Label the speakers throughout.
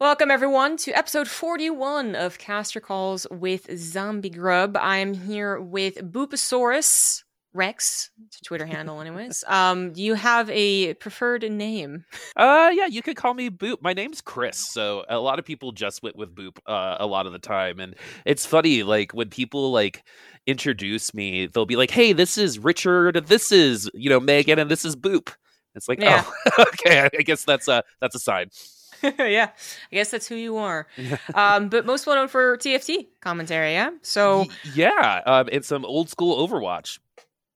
Speaker 1: Welcome, everyone, to episode 41 of Caster Calls with Zombie Grub. I'm here with Booposaurus Rex, it's a Twitter handle, anyways. Um, do you have a preferred name?
Speaker 2: Uh, yeah, you could call me Boop. My name's Chris, so a lot of people just went with Boop uh, a lot of the time, and it's funny, like when people like introduce me, they'll be like, "Hey, this is Richard. This is you know Megan, and this is Boop." It's like,
Speaker 1: Yeah.
Speaker 2: oh, okay, I guess that's a that's a sign.
Speaker 1: yeah, I guess that's who you are. Um, but most well known for TFT commentary, yeah? So,
Speaker 2: yeah, um, it's some old school Overwatch.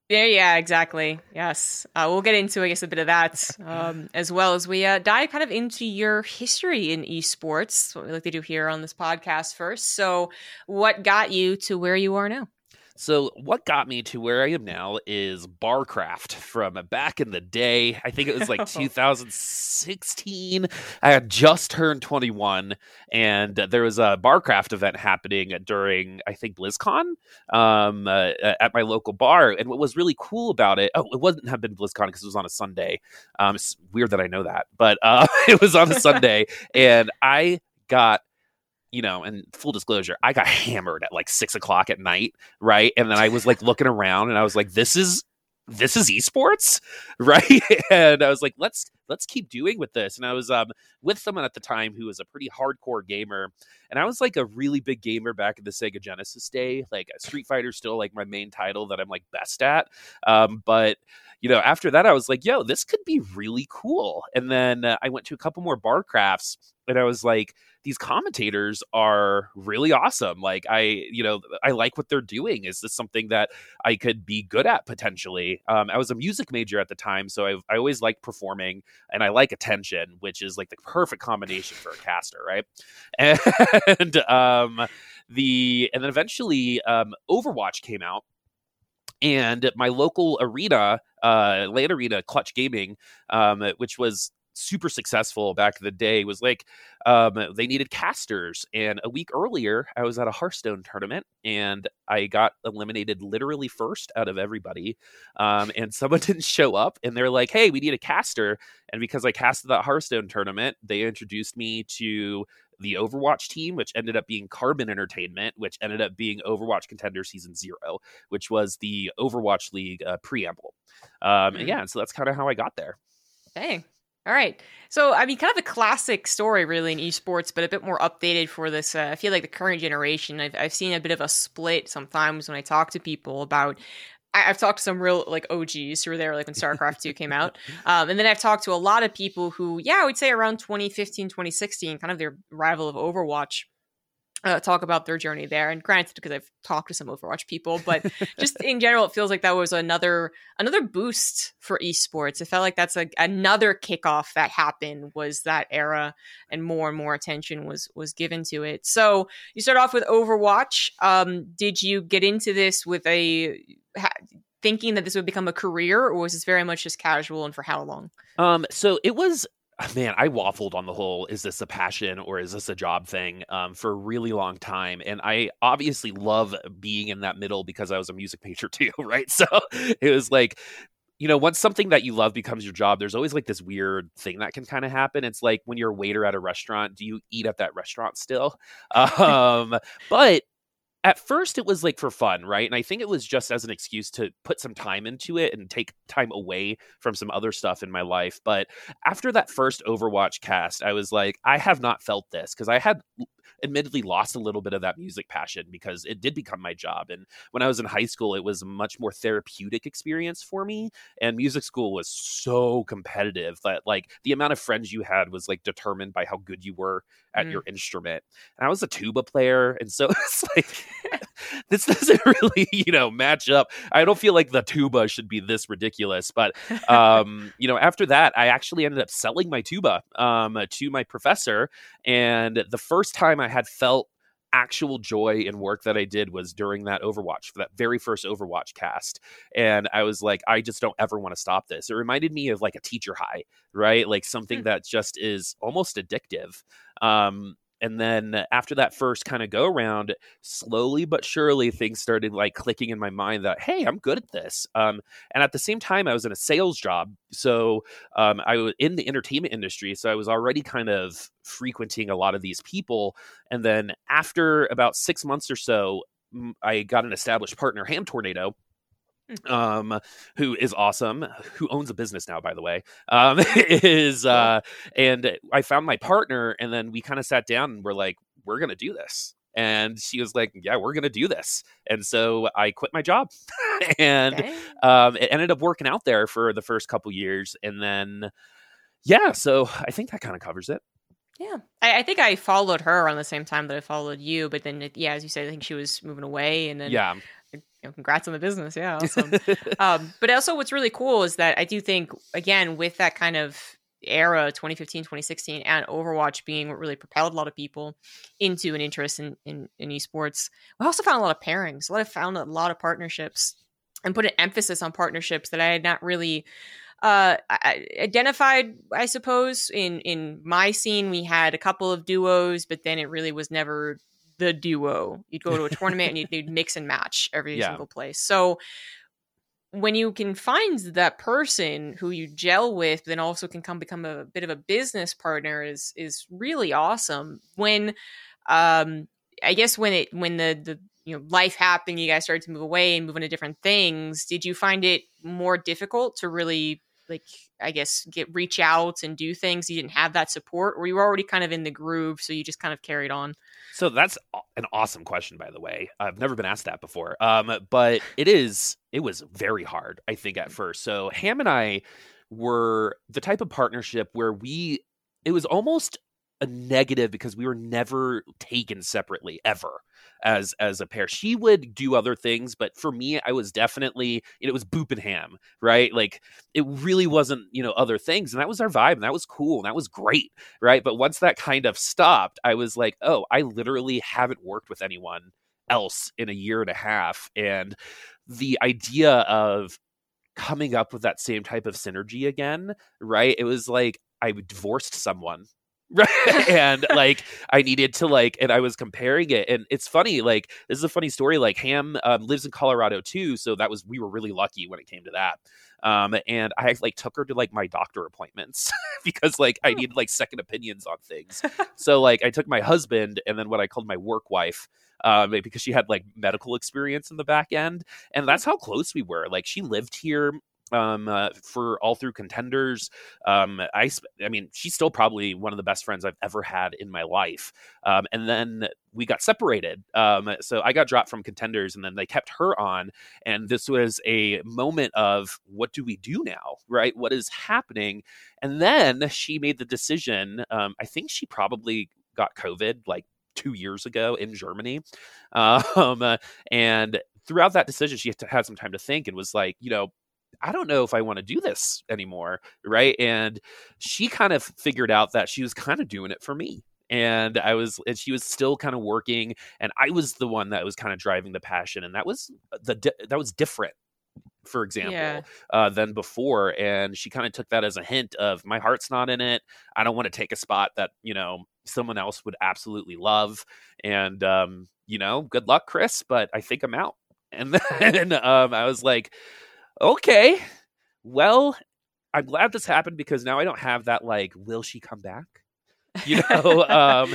Speaker 1: Yeah, yeah, exactly. Yes. Uh, we'll get into, I guess, a bit of that um, as well as we uh, dive kind of into your history in esports, what we like to do here on this podcast first. So, what got you to where you are now?
Speaker 2: So, what got me to where I am now is Barcraft from back in the day. I think it was like 2016. I had just turned 21, and there was a Barcraft event happening during, I think, BlizzCon um, uh, at my local bar. And what was really cool about it, oh, it wouldn't have been BlizzCon because it was on a Sunday. Um, it's weird that I know that, but uh, it was on a Sunday, and I got you know, and full disclosure, I got hammered at like six o'clock at night, right? And then I was like looking around and I was like, this is this is esports, right? And I was like, let's let's keep doing with this. And I was um with someone at the time who was a pretty hardcore gamer. And I was like a really big gamer back in the Sega Genesis day. Like Street fighter still like my main title that I'm like best at. Um, but you know, after that, I was like, yo, this could be really cool. And then uh, I went to a couple more bar crafts and I was like, these commentators are really awesome. Like, I, you know, I like what they're doing. Is this something that I could be good at potentially? Um, I was a music major at the time, so I, I always like performing and I like attention, which is like the perfect combination for a caster, right? And um, the, and then eventually um, Overwatch came out and my local arena, uh, LAN arena, Clutch Gaming, um, which was super successful back in the day, was like um, they needed casters. And a week earlier, I was at a Hearthstone tournament, and I got eliminated literally first out of everybody. Um, and someone didn't show up, and they're like, "Hey, we need a caster." And because I casted that Hearthstone tournament, they introduced me to the Overwatch team, which ended up being Carbon Entertainment, which ended up being Overwatch Contender Season Zero, which was the Overwatch League uh, preamble. Um, and
Speaker 1: Mm.
Speaker 2: yeah, so that's kind of how I got there.
Speaker 1: Dang. All right. So, I mean, kind of a classic story, really, in esports, but a bit more updated for this. Uh, I feel like the current generation. I've, I've seen a bit of a split sometimes when I talk to people about. I, I've talked to some real like OGs who were there like when StarCraft 2 came out. Um, and then I've talked to a lot of people who, yeah, I would say around 2015, 2016, kind of their rival of Overwatch. Uh, talk about their journey there, and granted, because I've talked to some Overwatch people, but just in general, it feels like that was another another boost for esports. It felt like that's a, another kickoff that happened was that era, and more and more attention was was given to it. So you start off with Overwatch. Um, did you get into this with a ha- thinking that this would become a career, or was this very much just casual, and for how long?
Speaker 2: Um, so it was man, I waffled on the whole is this a passion or is this a job thing um, for a really long time. And I obviously love being in that middle because I was a music major too, right? So it was like, you know, once something that you love becomes your job, there's always like this weird thing that can kind of happen. It's like when you're a waiter at a restaurant, do you eat at that restaurant still? Um, but at first it was like for fun, right? And I think it was just as an excuse to put some time into it and take time away from some other stuff in my life. But after that first Overwatch cast, I was like, I have not felt this because I had admittedly lost a little bit of that music passion because it did become my job. And when I was in high school, it was a much more therapeutic experience for me. And music school was so competitive that like the amount of friends you had was like determined by how good you were at
Speaker 1: Mm.
Speaker 2: your instrument. And I was a tuba player. And so it's like, this doesn't really, you know, match up. I don't feel like the tuba should be this ridiculous. But, um, you know, after that, I actually ended up selling my tuba um, to my professor. And the first time I had felt actual joy in work that I did was during that Overwatch, for that very first Overwatch cast. And I was like, I just don't ever want to stop this. It reminded me of like a teacher high, right? Like something
Speaker 1: Hmm.
Speaker 2: that just is almost addictive. Um, And then after that first kind of go around, slowly but surely things started like clicking in my mind that, hey, I'm good at this. Um, and at the same time, I was in a sales job. So um, I was in the entertainment industry. So I was already kind of frequenting a lot of these people. And then after about six months or so, I got an established partner, Ham Tornado. Um, who is awesome, who owns a business now, by the way, um, is, uh, and I found my partner and then we kind of sat down and we're like, we're going to do this. And she was like, yeah, we're going to do this. And so I quit my job and, okay. um, it ended up working out there for the first couple years. And then, yeah, so I think that kind of covers it.
Speaker 1: Yeah, I, I, think I followed her around the same time that I followed you, but then it, yeah, as you said, I think she was moving away, and then
Speaker 2: yeah,
Speaker 1: you know, congrats on the business, yeah, awesome. um, but also, what's really cool is that I do think again with that kind of era 2015 2016 and overwatch being what really propelled a lot of people into an interest in, in, in esports we also found a lot of pairings a lot of found a lot of partnerships and put an emphasis on partnerships that i had not really uh, identified, I suppose. In in my scene, we had a couple of duos, but then it really was never the duo. You'd go to a tournament and you'd, you'd, mix and match every yeah. single place. So when you can find that person who you gel with, then also can come become a bit of a business partner is is really awesome. When um I guess when it when the the you know life happened, you guys started to move away and move into different things. Did you find it more difficult to really like I guess get reach out and do things. You didn't have that support, or you were already kind of in the groove, so you just kind of carried on.
Speaker 2: So that's an awesome question, by the way. I've never been asked that before, um, but it is. It was very hard, I think, at first. So Ham and I were the type of partnership where we. It was almost a negative because we were never taken separately ever as as a pair. She would do other things, but for me, I was definitely it was boop and ham, right? Like it really wasn't you know other things, and that was our vibe, and that was cool, and that was great, right? But once that kind of stopped, I was like, oh, I literally haven't worked with anyone else in a year and a half, and the idea of coming up with that same type of synergy again, right? It was like I divorced someone right and like i needed to like and i was comparing it and it's funny like this is a funny story like ham um, lives in colorado too so that was we were really lucky when it came to that um, and i like took her to like my doctor appointments because like i needed like second opinions on things so like i took my husband and then what i called my work wife um, because she had like medical experience in the back end and that's how close we were like she lived here um, uh, for all through contenders. Um, I, I mean, she's still probably one of the best friends I've ever had in my life. Um, and then we got separated. Um, so I got dropped from contenders, and then they kept her on. And this was a moment of what do we do now, right? What is happening? And then she made the decision. Um, I think she probably got COVID like two years ago in Germany. Um, and throughout that decision, she had, to, had some time to think and was like, you know, I don't know if I want to do this anymore. Right. And she kind of figured out that she was kind of doing it for me. And I was, and she was still kind of working, and I was the one that was kind of driving the passion, and that was the that was different for example, yeah. uh, than before. And she kind of took that as a hint of my heart's not in it. I don't want to take a spot that, you know, someone else would absolutely love. And, um, you know, good luck, Chris, but I think I'm out. And then um, I was like, okay, well, I'm glad this happened because now I don't have that like, will she come back? You know, um,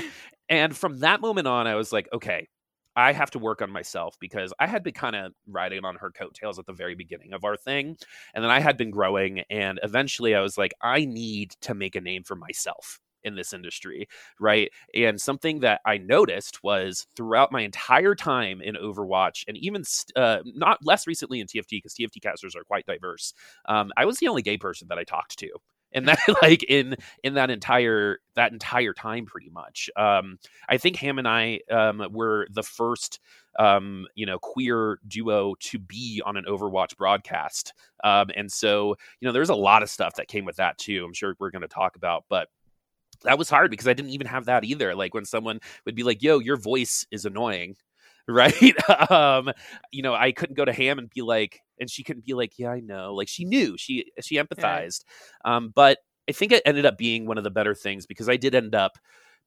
Speaker 2: and from that moment on, I was like, okay, I have to work on myself because I had been kind of riding on her coattails at the very beginning of our thing. And then I had been growing. And eventually I was like, I need to make a name for myself in this industry, right? And something that I noticed was throughout my entire time in Overwatch, and even uh, not less recently in TFT, because TFT casters are quite diverse. Um, I was the only gay person that I talked to and that like in in that entire that entire time pretty much um i think ham and i um were the first um you know queer duo to be on an overwatch broadcast um and so you know there's a lot of stuff that came with that too i'm sure we're going to talk about but that was hard because I didn't even have that either. Like when someone would be like, "Yo, your voice is annoying," right? um, you know, I couldn't go to Ham and be like, and she couldn't be like, "Yeah, I know." Like she knew, she she empathized. Yeah. Um, but I think it ended up being one of the better things because I did end up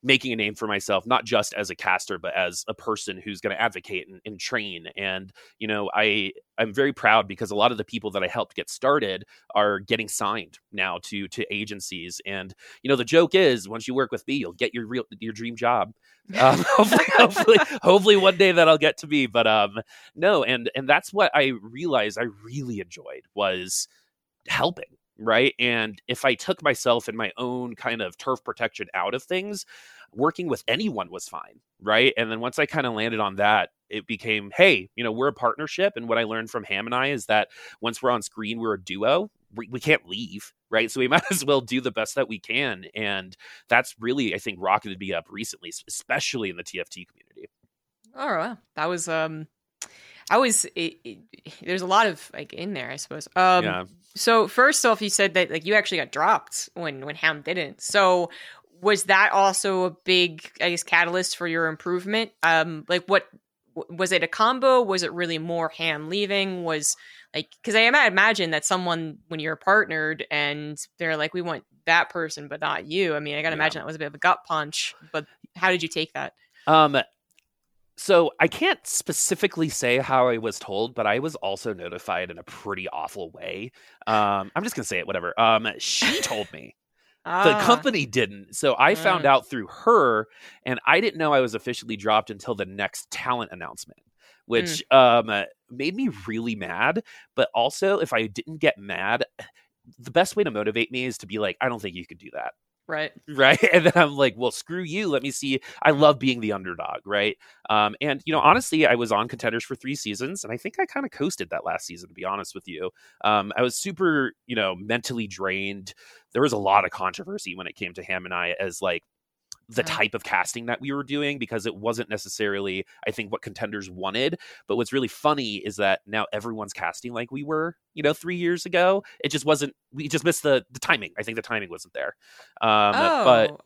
Speaker 2: making a name for myself, not just as a caster, but as a person who's going to advocate and, and, train. And, you know, I, I'm very proud because a lot of the people that I helped get started are getting signed now to, to agencies. And, you know, the joke is once you work with me, you'll get your real, your dream job. Um, hopefully, hopefully, hopefully one day that I'll get to me, but, um, no. And, and that's what I realized I really enjoyed was helping right? And if I took myself and my own kind of turf protection out of things, working with anyone was fine, right? And then once I kind of landed on that, it became, hey, you know, we're a partnership. And what I learned from Ham and I is that once we're on screen, we're a duo. We, can't leave, right? So we might as well do the best that we can. And that's really, I think, rocketed me up recently, especially in the TFT community.
Speaker 1: Oh, wow. That was, um, I was, it, it, there's a lot of like in there, I suppose. Um, yeah. So first off, you said that like you actually got dropped when when Ham didn't. So was that also a big, I guess, catalyst for your improvement? Um, like what was it a combo? Was it really more Ham leaving? Was like because I imagine that someone when you're partnered and they're like, we want that person but not you. I mean, I gotta yeah. imagine that was a bit of a gut punch. But how did you take that?
Speaker 2: Um, so I can't specifically say how I was told, but I was also notified in a pretty awful way. Um, I'm just gonna say it, whatever. Um, she told me. ah. The company didn't. So I mm. found out through her, and I didn't know I was officially dropped until the next talent announcement, which mm. um, made me really mad. But also, if I didn't get mad, the best way to motivate me is to be like, I don't think you could do that.
Speaker 1: Right.
Speaker 2: Right. And then I'm like, well, screw you. Let me see. I love being the underdog. Right. Um, and, you know, honestly, I was on contenders for three seasons and I think I kind of coasted that last season, to be honest with you. Um, I was super, you know, mentally drained. There was a lot of controversy when it came to Ham and I as like, the type of casting that we were doing because it wasn't necessarily I think what contenders wanted. But what's really funny is that now everyone's casting like we were, you know, three years ago. It just wasn't. We just missed the the timing. I think the timing wasn't there. Um, oh. But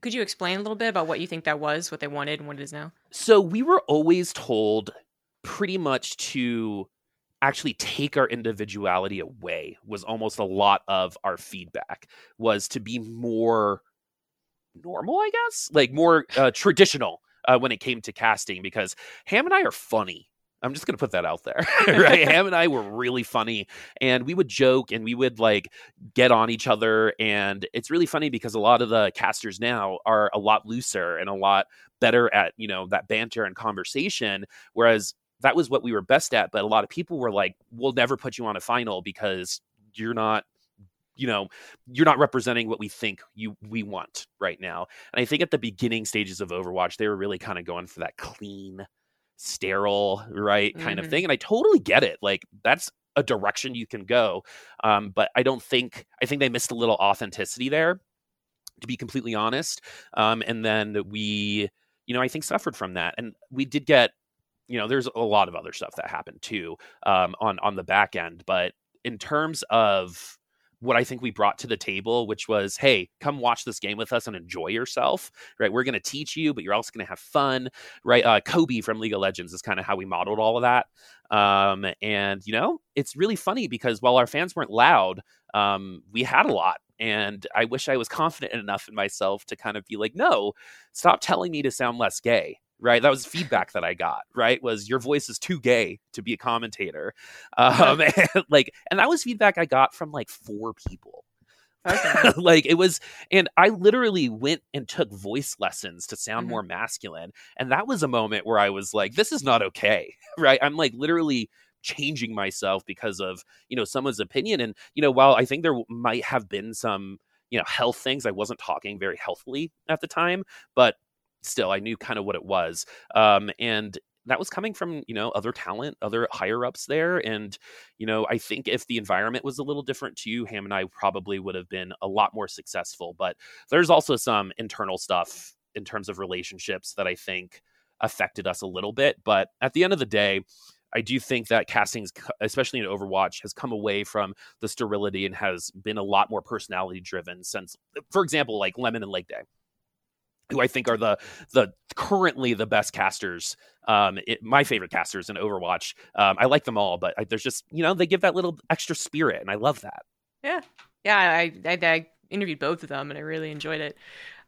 Speaker 1: could you explain a little bit about what you think that was, what they wanted, and what it is now?
Speaker 2: So we were always told pretty much to actually take our individuality away was almost a lot of our feedback was to be more normal, I guess, like more uh, traditional uh, when it came to casting because Ham and I are funny. I'm just gonna put that out there, right? Ham and I were really funny, and we would joke and we would like get on each other, and it's really funny because a lot of the casters now are a lot looser and a lot better at you know that banter and conversation, whereas that was what we were best at. But a lot of people were like, "We'll never put you on a final because you're not you know you're not representing what we think you we want right now and i think at the beginning stages of overwatch they were really kind of going for that clean sterile right kind mm-hmm. of thing and i totally get it like that's a direction you can go um, but i don't think i think they missed a little authenticity there to be completely honest um, and then we you know i think suffered from that and we did get you know there's a lot of other stuff that happened too um, on on the back end but in terms of what I think we brought to the table, which was, hey, come watch this game with us and enjoy yourself, right? We're going to teach you, but you're also going to have fun, right? Uh, Kobe from League of Legends is kind of how we modeled all of that. Um, and, you know, it's really funny because while our fans weren't loud, um, we had a lot. And I wish I was confident enough in myself to kind of be like, no, stop telling me to sound less gay right? That was feedback that i got right was your voice is too gay to be a commentator. Um and like and that was feedback i got from like four people. Okay. like it was and i literally went and took voice lessons to sound mm-hmm. more masculine and that was a moment where i was like this is not okay right? I'm like literally changing myself because of you know someone's opinion and you know while i think there might have been some you know health things i wasn't talking very healthily at the time but still i knew kind of what it was um, and that was coming from you know other talent other higher ups there and you know i think if the environment was a little different too ham and i probably would have been a lot more successful but there's also some internal stuff in terms of relationships that i think affected us a little bit but at the end of the day I do think that castings, especially in Overwatch, has come away from the sterility and has been a lot more personality driven since, for example, like Lemon and Lake Day who I think are the the currently the best casters. Um, it, my favorite casters in Overwatch. Um, I like them all, but I, there's just you know they give that little extra spirit, and I love that.
Speaker 1: Yeah, yeah. I I, I interviewed both of them, and I really enjoyed it.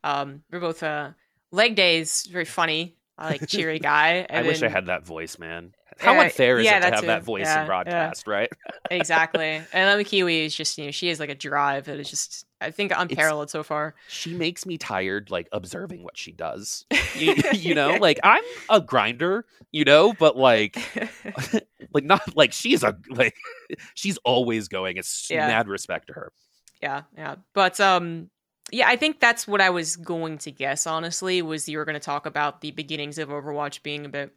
Speaker 1: Um, we're both uh, leg days, very funny. Like cheery guy.
Speaker 2: I wish I had that voice, man. How unfair is yeah, it to have too. that voice yeah, in broadcast, right?
Speaker 1: exactly. And Emma Kiwi is just, you know, she is like a drive that is just, I think, unparalleled it's, so far.
Speaker 2: She makes me tired, like observing what she does. you, you, know, like I'm a grinder, you know, but like, like not like she's a like she's always going. It's mad respect to her.
Speaker 1: Yeah, yeah, but um, yeah, I think that's what I was going to guess. Honestly, was you were going to talk about the beginnings of Overwatch being a bit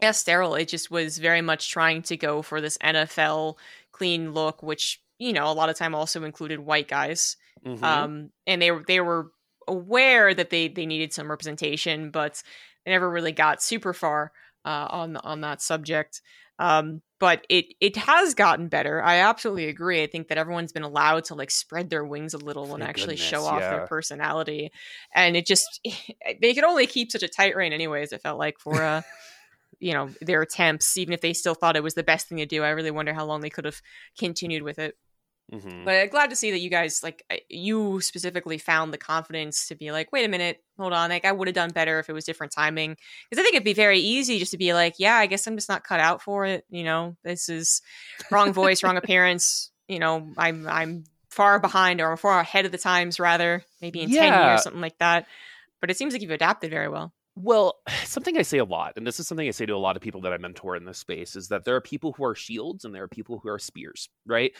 Speaker 1: yeah, sterile. It just was very much trying to go for this NFL clean look, which you know a lot of time also included white guys. Mm-hmm. Um, and they they were aware that they they needed some representation, but they never really got super far uh, on on that subject. Um, but it it has gotten better. I absolutely agree. I think that everyone's been allowed to like spread their wings a little Thank and actually goodness, show off yeah. their personality, and it just they could only keep such a tight rein, anyways. It felt like for uh you know their attempts even if they still thought it was the best thing to do i really wonder how long they could have continued with it mm-hmm. but glad to see that you guys like you specifically found the confidence to be like wait a minute hold on like i would have done better if it was different timing. Because i think it'd be very easy just to be like yeah i guess i'm just not cut out for it you know? This is wrong voice wrong appearance you know? I'm i'm far behind or far ahead of the times rather maybe in yeah. 10 years or something like that. But it seems like you've adapted very well
Speaker 2: well, something I say a lot, and this is something I say to a lot of people that I mentor in this space, is that there are people who are shields and there are people who are spears, right?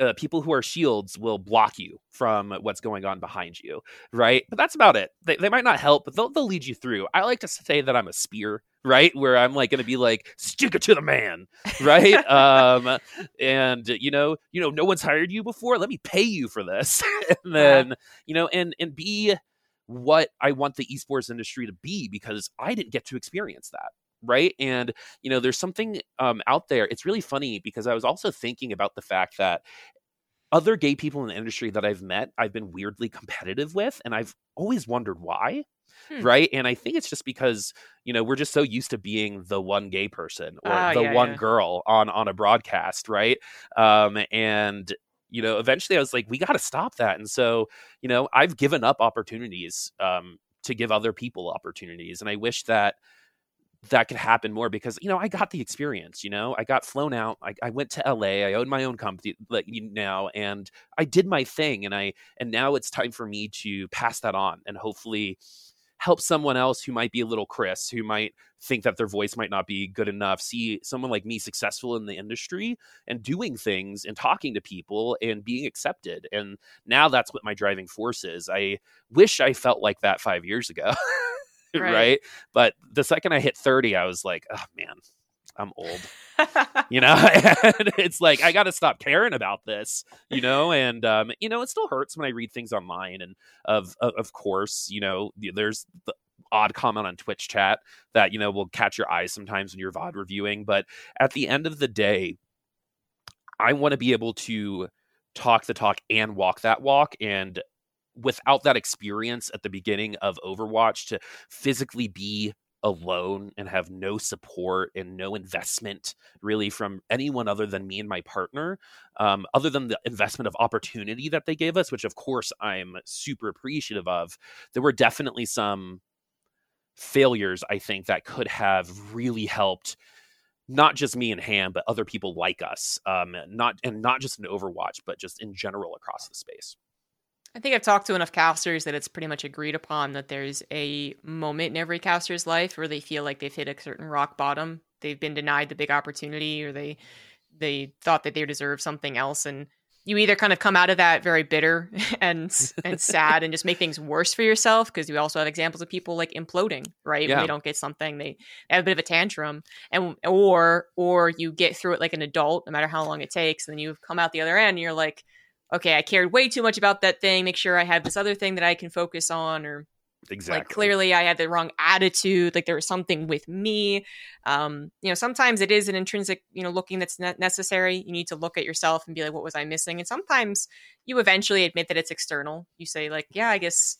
Speaker 2: Uh, people who are shields will block you from what's going on behind you, right? But that's about it. They, they might not help, but they'll, they'll lead you through. I like to say that I'm a spear, right? Where I'm like going to be like, stick it to the man, right? um, and you know, you know, no one's hired you before. Let me pay you for this, and then you know, and and be what I want the esports industry to be because I didn't get to experience that. Right. And, you know, there's something um, out there. It's really funny because I was also thinking about the fact that other gay people in the industry that I've met, I've been weirdly competitive with, and I've always wondered why. Hmm. Right. And I think it's just because, you know, we're just so used to being the one gay person or uh, the yeah, one yeah. girl on on a broadcast, right? Um, and you know, eventually I was like, we got to stop that. And so, you know, I've given up opportunities um, to give other people opportunities. And I wish that that could happen more because, you know, I got the experience, you know, I got flown out. I, I went to LA. I own my own company like you now and I did my thing. And I, and now it's time for me to pass that on and hopefully, help someone else who might be a little Chris, who might think that their voice might not be good enough, see someone like me successful in the industry and doing things and talking to people and being accepted. And now that's what my driving force is. I wish I felt like that five years ago. right. right. But the second I hit 30, I was like, oh man, I'm old. you know, and it's like I got to stop caring about this, you know, and um, you know, it still hurts when I read things online, and of of, of course, you know, there's the odd comment on Twitch chat that you know will catch your eyes sometimes when you're VOD reviewing, but at the end of the day, I want to be able to talk the talk and walk that walk, and without that experience at the beginning of Overwatch to physically be alone and have no support and no investment really from anyone other than me and my partner um, other than the investment of opportunity that they gave us which of course i'm super appreciative of there were definitely some failures i think that could have really helped not just me and ham but other people like us um, not and not just in overwatch but just in general across the space
Speaker 1: I think I've talked to enough casters that it's pretty much agreed upon that there's a moment in every caster's life where they feel like they've hit a certain rock bottom. They've been denied the big opportunity or they they thought that they deserve something else and you either kind of come out of that very bitter and and sad and just make things worse for yourself because you also have examples of people like imploding right yeah. when they don't get something they, they have a bit of a tantrum and or or you get through it like an adult no matter how long it takes and then you come out the other end and you're like okay, I cared way too much about that thing. Make sure I have this other thing that I can focus on, or
Speaker 2: exactly
Speaker 1: like clearly I had the wrong attitude. Like there was something with me. Um, you know, sometimes it is an intrinsic, you know, looking that's not necessary. You need to look at yourself and be like, what was I missing? And sometimes you eventually admit that it's external. You say like, yeah, I guess,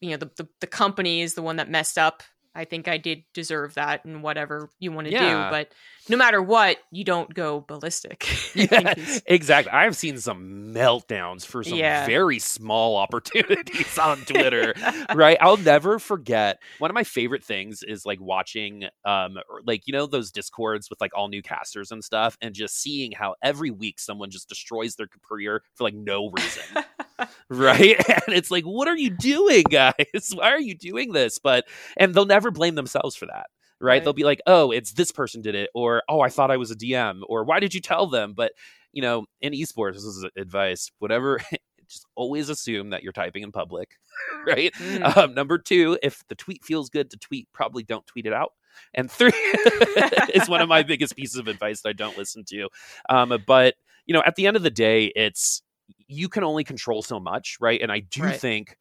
Speaker 1: you know, the the, the company is the one that messed up. I think I did deserve that and whatever you want to yeah. do, but no matter what, you don't go ballistic.
Speaker 2: yeah, exactly. I've seen some meltdowns for some yeah. very small opportunities on Twitter, right? I'll never forget. One of my favorite things is like watching, um, like you know those discords with like all new casters and stuff, and just seeing how every week someone just destroys their career for like no reason. right? And it's like, what are you doing, guys? Why are you doing this? But and they'll never blame themselves for that. Right? right? They'll be like, "Oh, it's this person did it," or "Oh, I thought I was a DM," or "Why did you tell them?" But you know, in esports, this is advice. Whatever, just always assume that you're typing in public, right? Mm. Um, number two, if the tweet feels good to tweet, probably don't tweet it out. And three is one of my biggest pieces of advice that I don't listen to. Um, but you know, at the end of the day, it's you can only control so much, right? And I do right. think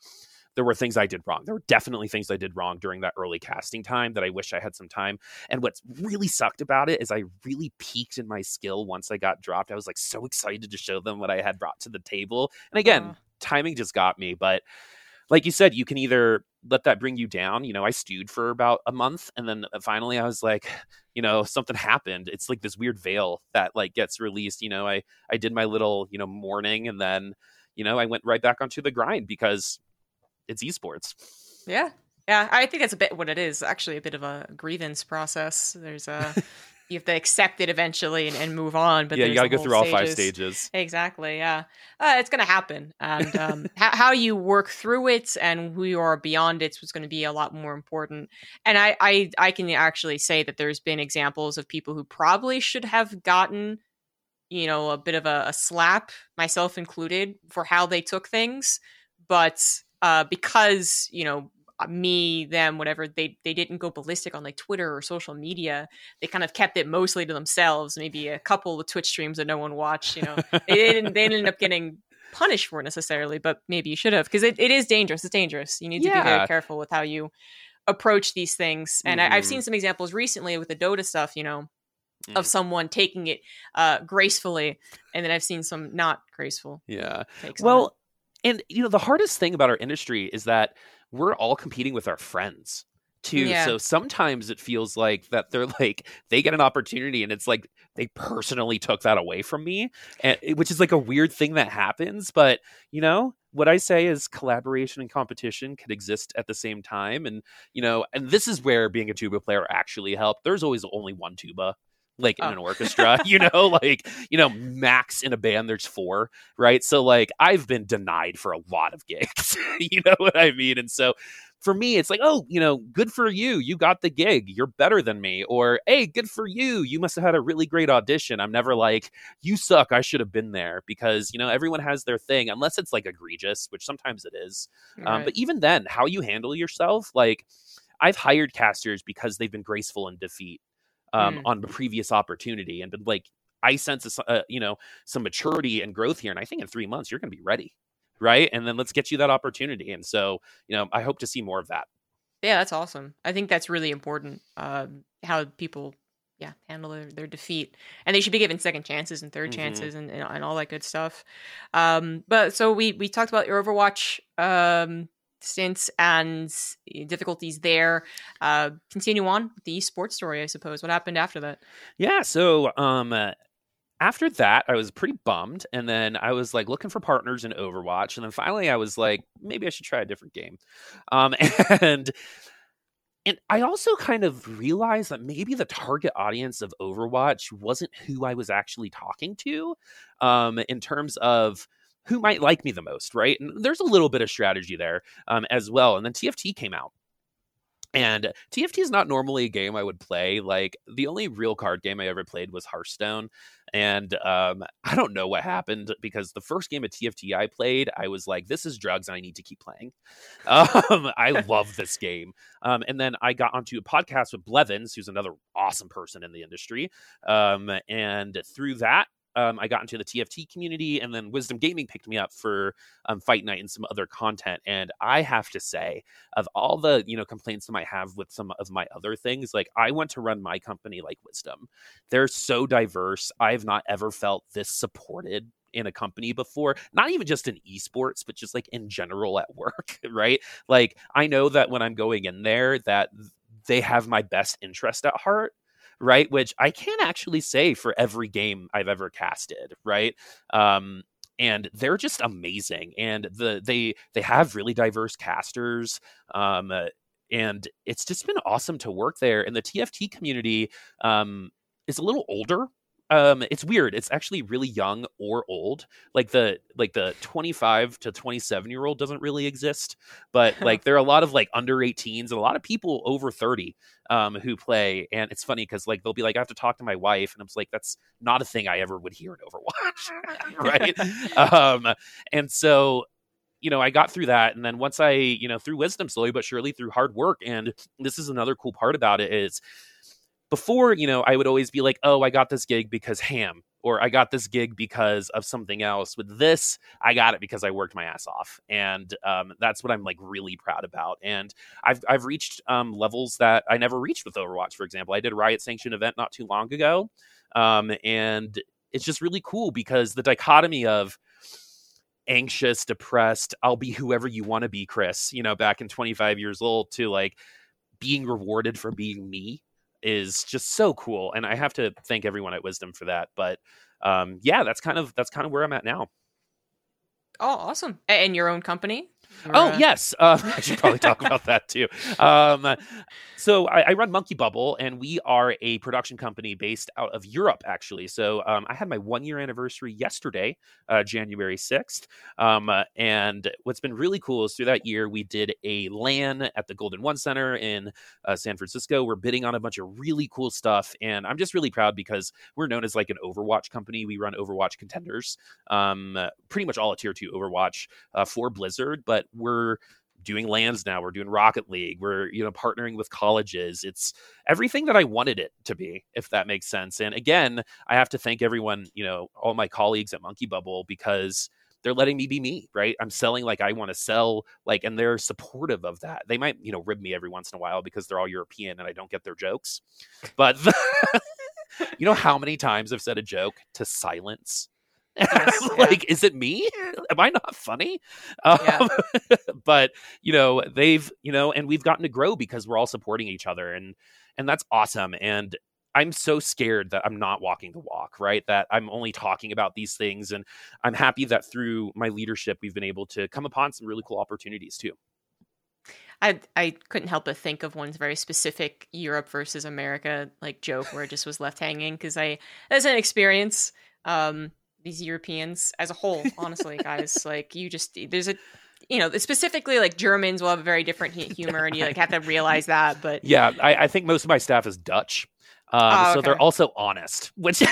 Speaker 2: there were things I did wrong. There were definitely things I did wrong during that early casting time that I wish I had some time. And what's really sucked about it is I really peaked in my skill once I got dropped. I was like so excited to show them what I had brought to the table. And again, uh. timing just got me, but like you said, you can either let that bring you down. You know, I stewed for about a month and then uh, finally I was like, you know, something happened. It's like this weird veil that like gets released. You know, I I did my little, you know, mourning and then, you know, I went right back onto the grind because it's esports.
Speaker 1: Yeah. Yeah, I think that's a bit what it is. Actually, a bit of a grievance process. There's a you have to accept it eventually and, and move on. But
Speaker 2: yeah, you got to go through
Speaker 1: stages.
Speaker 2: all five stages.
Speaker 1: Exactly. Yeah, uh, it's going to happen, and um, how, how, you work through it and who you are beyond it was going to be a lot more important. And I, I, I can actually say that there's been examples of people who probably should have gotten, you know, a bit of a, a slap, myself included, for how they took things, but uh, because you know uh, me, them, whatever, they they didn't go ballistic on like Twitter or social media. They kind of kept it mostly to themselves. Maybe a couple of Twitch streams that no one watched. You know, they didn't they ended up getting punished for it necessarily, but maybe you should have because it, it is dangerous. It's dangerous. You need to yeah. be very careful with how you approach these things. And mm. I, have seen some examples recently with the Dota stuff. You know. Mm. Of someone taking it uh, gracefully, and then I've seen some not graceful.
Speaker 2: Yeah. Well, and you know the hardest thing about our industry is that we're all competing with our friends too. Yeah. So sometimes it feels like that they're like they get an opportunity and it's like they personally took that away from me, and which is like a weird thing that happens. But you know what I say is collaboration and competition can exist at the same time, and you know, and this is where being a tuba player actually helped. There's always only one tuba like in oh. an orchestra, you know, like, you know, max in a band, there's four, right? So, like, I've been denied for a lot of gigs, you know what I mean? And so for me, it's like, oh, you know, good for you. You got the gig. You're better than me. Or, hey, good for you. You must have had a really great audition. I'm never like, you suck. I should have been there because, you know, everyone has their thing, unless it's like egregious, which sometimes it is. Right. Um, but even then, how you handle yourself, like, I've hired casters because they've been graceful in defeat um, mm. on the previous opportunity and been like, I sense a, uh, you know some maturity and growth here, and I think in three months you're going to be ready, right? And then let's get you that opportunity. And so you know, I hope to see more of that.
Speaker 1: Yeah, that's awesome. I think that's really important. Uh, how people yeah handle their, their defeat and they should be given second chances and 3rd mm-hmm. chances and, and, and, all that good stuff um but so we we talked about your overwatch um stints and difficulties there. Uh, continue on with the esports story, I suppose. What happened after that?
Speaker 2: Yeah, so um, uh, after that, I was pretty bummed, and then I was like looking for partners in Overwatch, and then finally, I was like, maybe I should try a different game. Um, and and I also kind of realized that maybe the target audience of Overwatch wasn't who I was actually talking to, um, in terms of who might like me the most, right? And there's a little bit of strategy there um, as well. And then TFT came out. And TFT is not normally a game I would play. Like the only real card game I ever played was Hearthstone. And um, I don't know what happened because the first game of TFT I played, I was like, this is drugs and I need to keep playing. Um, I love this game. Um, and then I got onto a podcast with Blevins, who's another awesome person in the industry. Um, and through that, um, I got into the TFT community, and then Wisdom Gaming picked me up for um, Fight Night and some other content. And I have to say, of all the you know complaints that I have with some of my other things, like I want to run my company like Wisdom. They're so diverse. I've not ever felt this supported in a company before not even just in esports but just like in general at work right like i know that when i'm going in there that they have my best interest at heart right? Which I can't actually say for every game I've ever casted, right? Um, and they're just amazing and the they they have really diverse casters um, and it's just been awesome to work there and the tft community um, is a little older um it's weird it's actually really young or old like the like the 25 to 27 year old doesn't really exist but like there are a lot of like under 18s and a lot of people over 30 um who play and it's funny because like they'll be like i have to talk to my wife and i'm like that's not a thing i ever would hear in overwatch right um and so you know, I got through that. And then once I, you know, through wisdom slowly but surely through hard work. And this is another cool part about it is before, you know, I would always be like, oh, I got this gig because ham, or I got this gig because of something else. With this, I got it because I worked my ass off, and um, that's what I'm like really proud about. And I've I've reached um, levels that I never reached with Overwatch. For example, I did a Riot Sanction event not too long ago, um, and it's just really cool because the dichotomy of anxious, depressed, I'll be whoever you want to be, Chris. You know, back in 25 years old, to like being rewarded for being me is just so cool and i have to thank everyone at wisdom for that but um yeah that's kind of that's kind of where i'm at now.
Speaker 1: Oh awesome. And your own company
Speaker 2: oh uh... yes, uh, I should probably talk about that too. Um, so I, I, run Monkey Bubble, and we are a production company based out of Europe, actually. So um, I had my one year anniversary yesterday, uh, January sixth. Um, and what's been really cool is through that year we did a LAN at the Golden One Center in uh, San Francisco. We're bidding on a bunch of really cool stuff, and I'm just really proud because we're known as like an Overwatch company. We run Overwatch contenders, um, pretty much all a tier two Overwatch uh, for Blizzard, but we're doing LANs now we're doing rocket league we're you know partnering with colleges. It's everything that i wanted it to be if that makes sense. And again i have to thank everyone you know all my colleagues at monkey bubble because they're letting me be me right? I'm selling like i want to sell like and they're supportive of that. They might you know rib me every once in a while because they're all european and i don't get their jokes but the, you know how many times i've said a joke to silence Yes, like, yeah. is it me? Am I not funny? Yeah. Um, but you know, they've you know, and we've gotten to grow because we're all supporting each other, and and that's awesome. And I'm so scared that I'm not walking the walk, right? That I'm only talking about these things, and I'm happy that through my leadership, we've been able to come upon some really cool opportunities too.
Speaker 1: I I couldn't help but think of one very specific Europe versus America like joke where it just was left hanging because I as an experience. Um, these Europeans as a whole, honestly, guys. like you just there's a you know specifically like Germans will have a very different humor, and you like have to realize that. But
Speaker 2: yeah, I, I think most of my staff is Dutch. Um, oh, okay. So they're also honest, which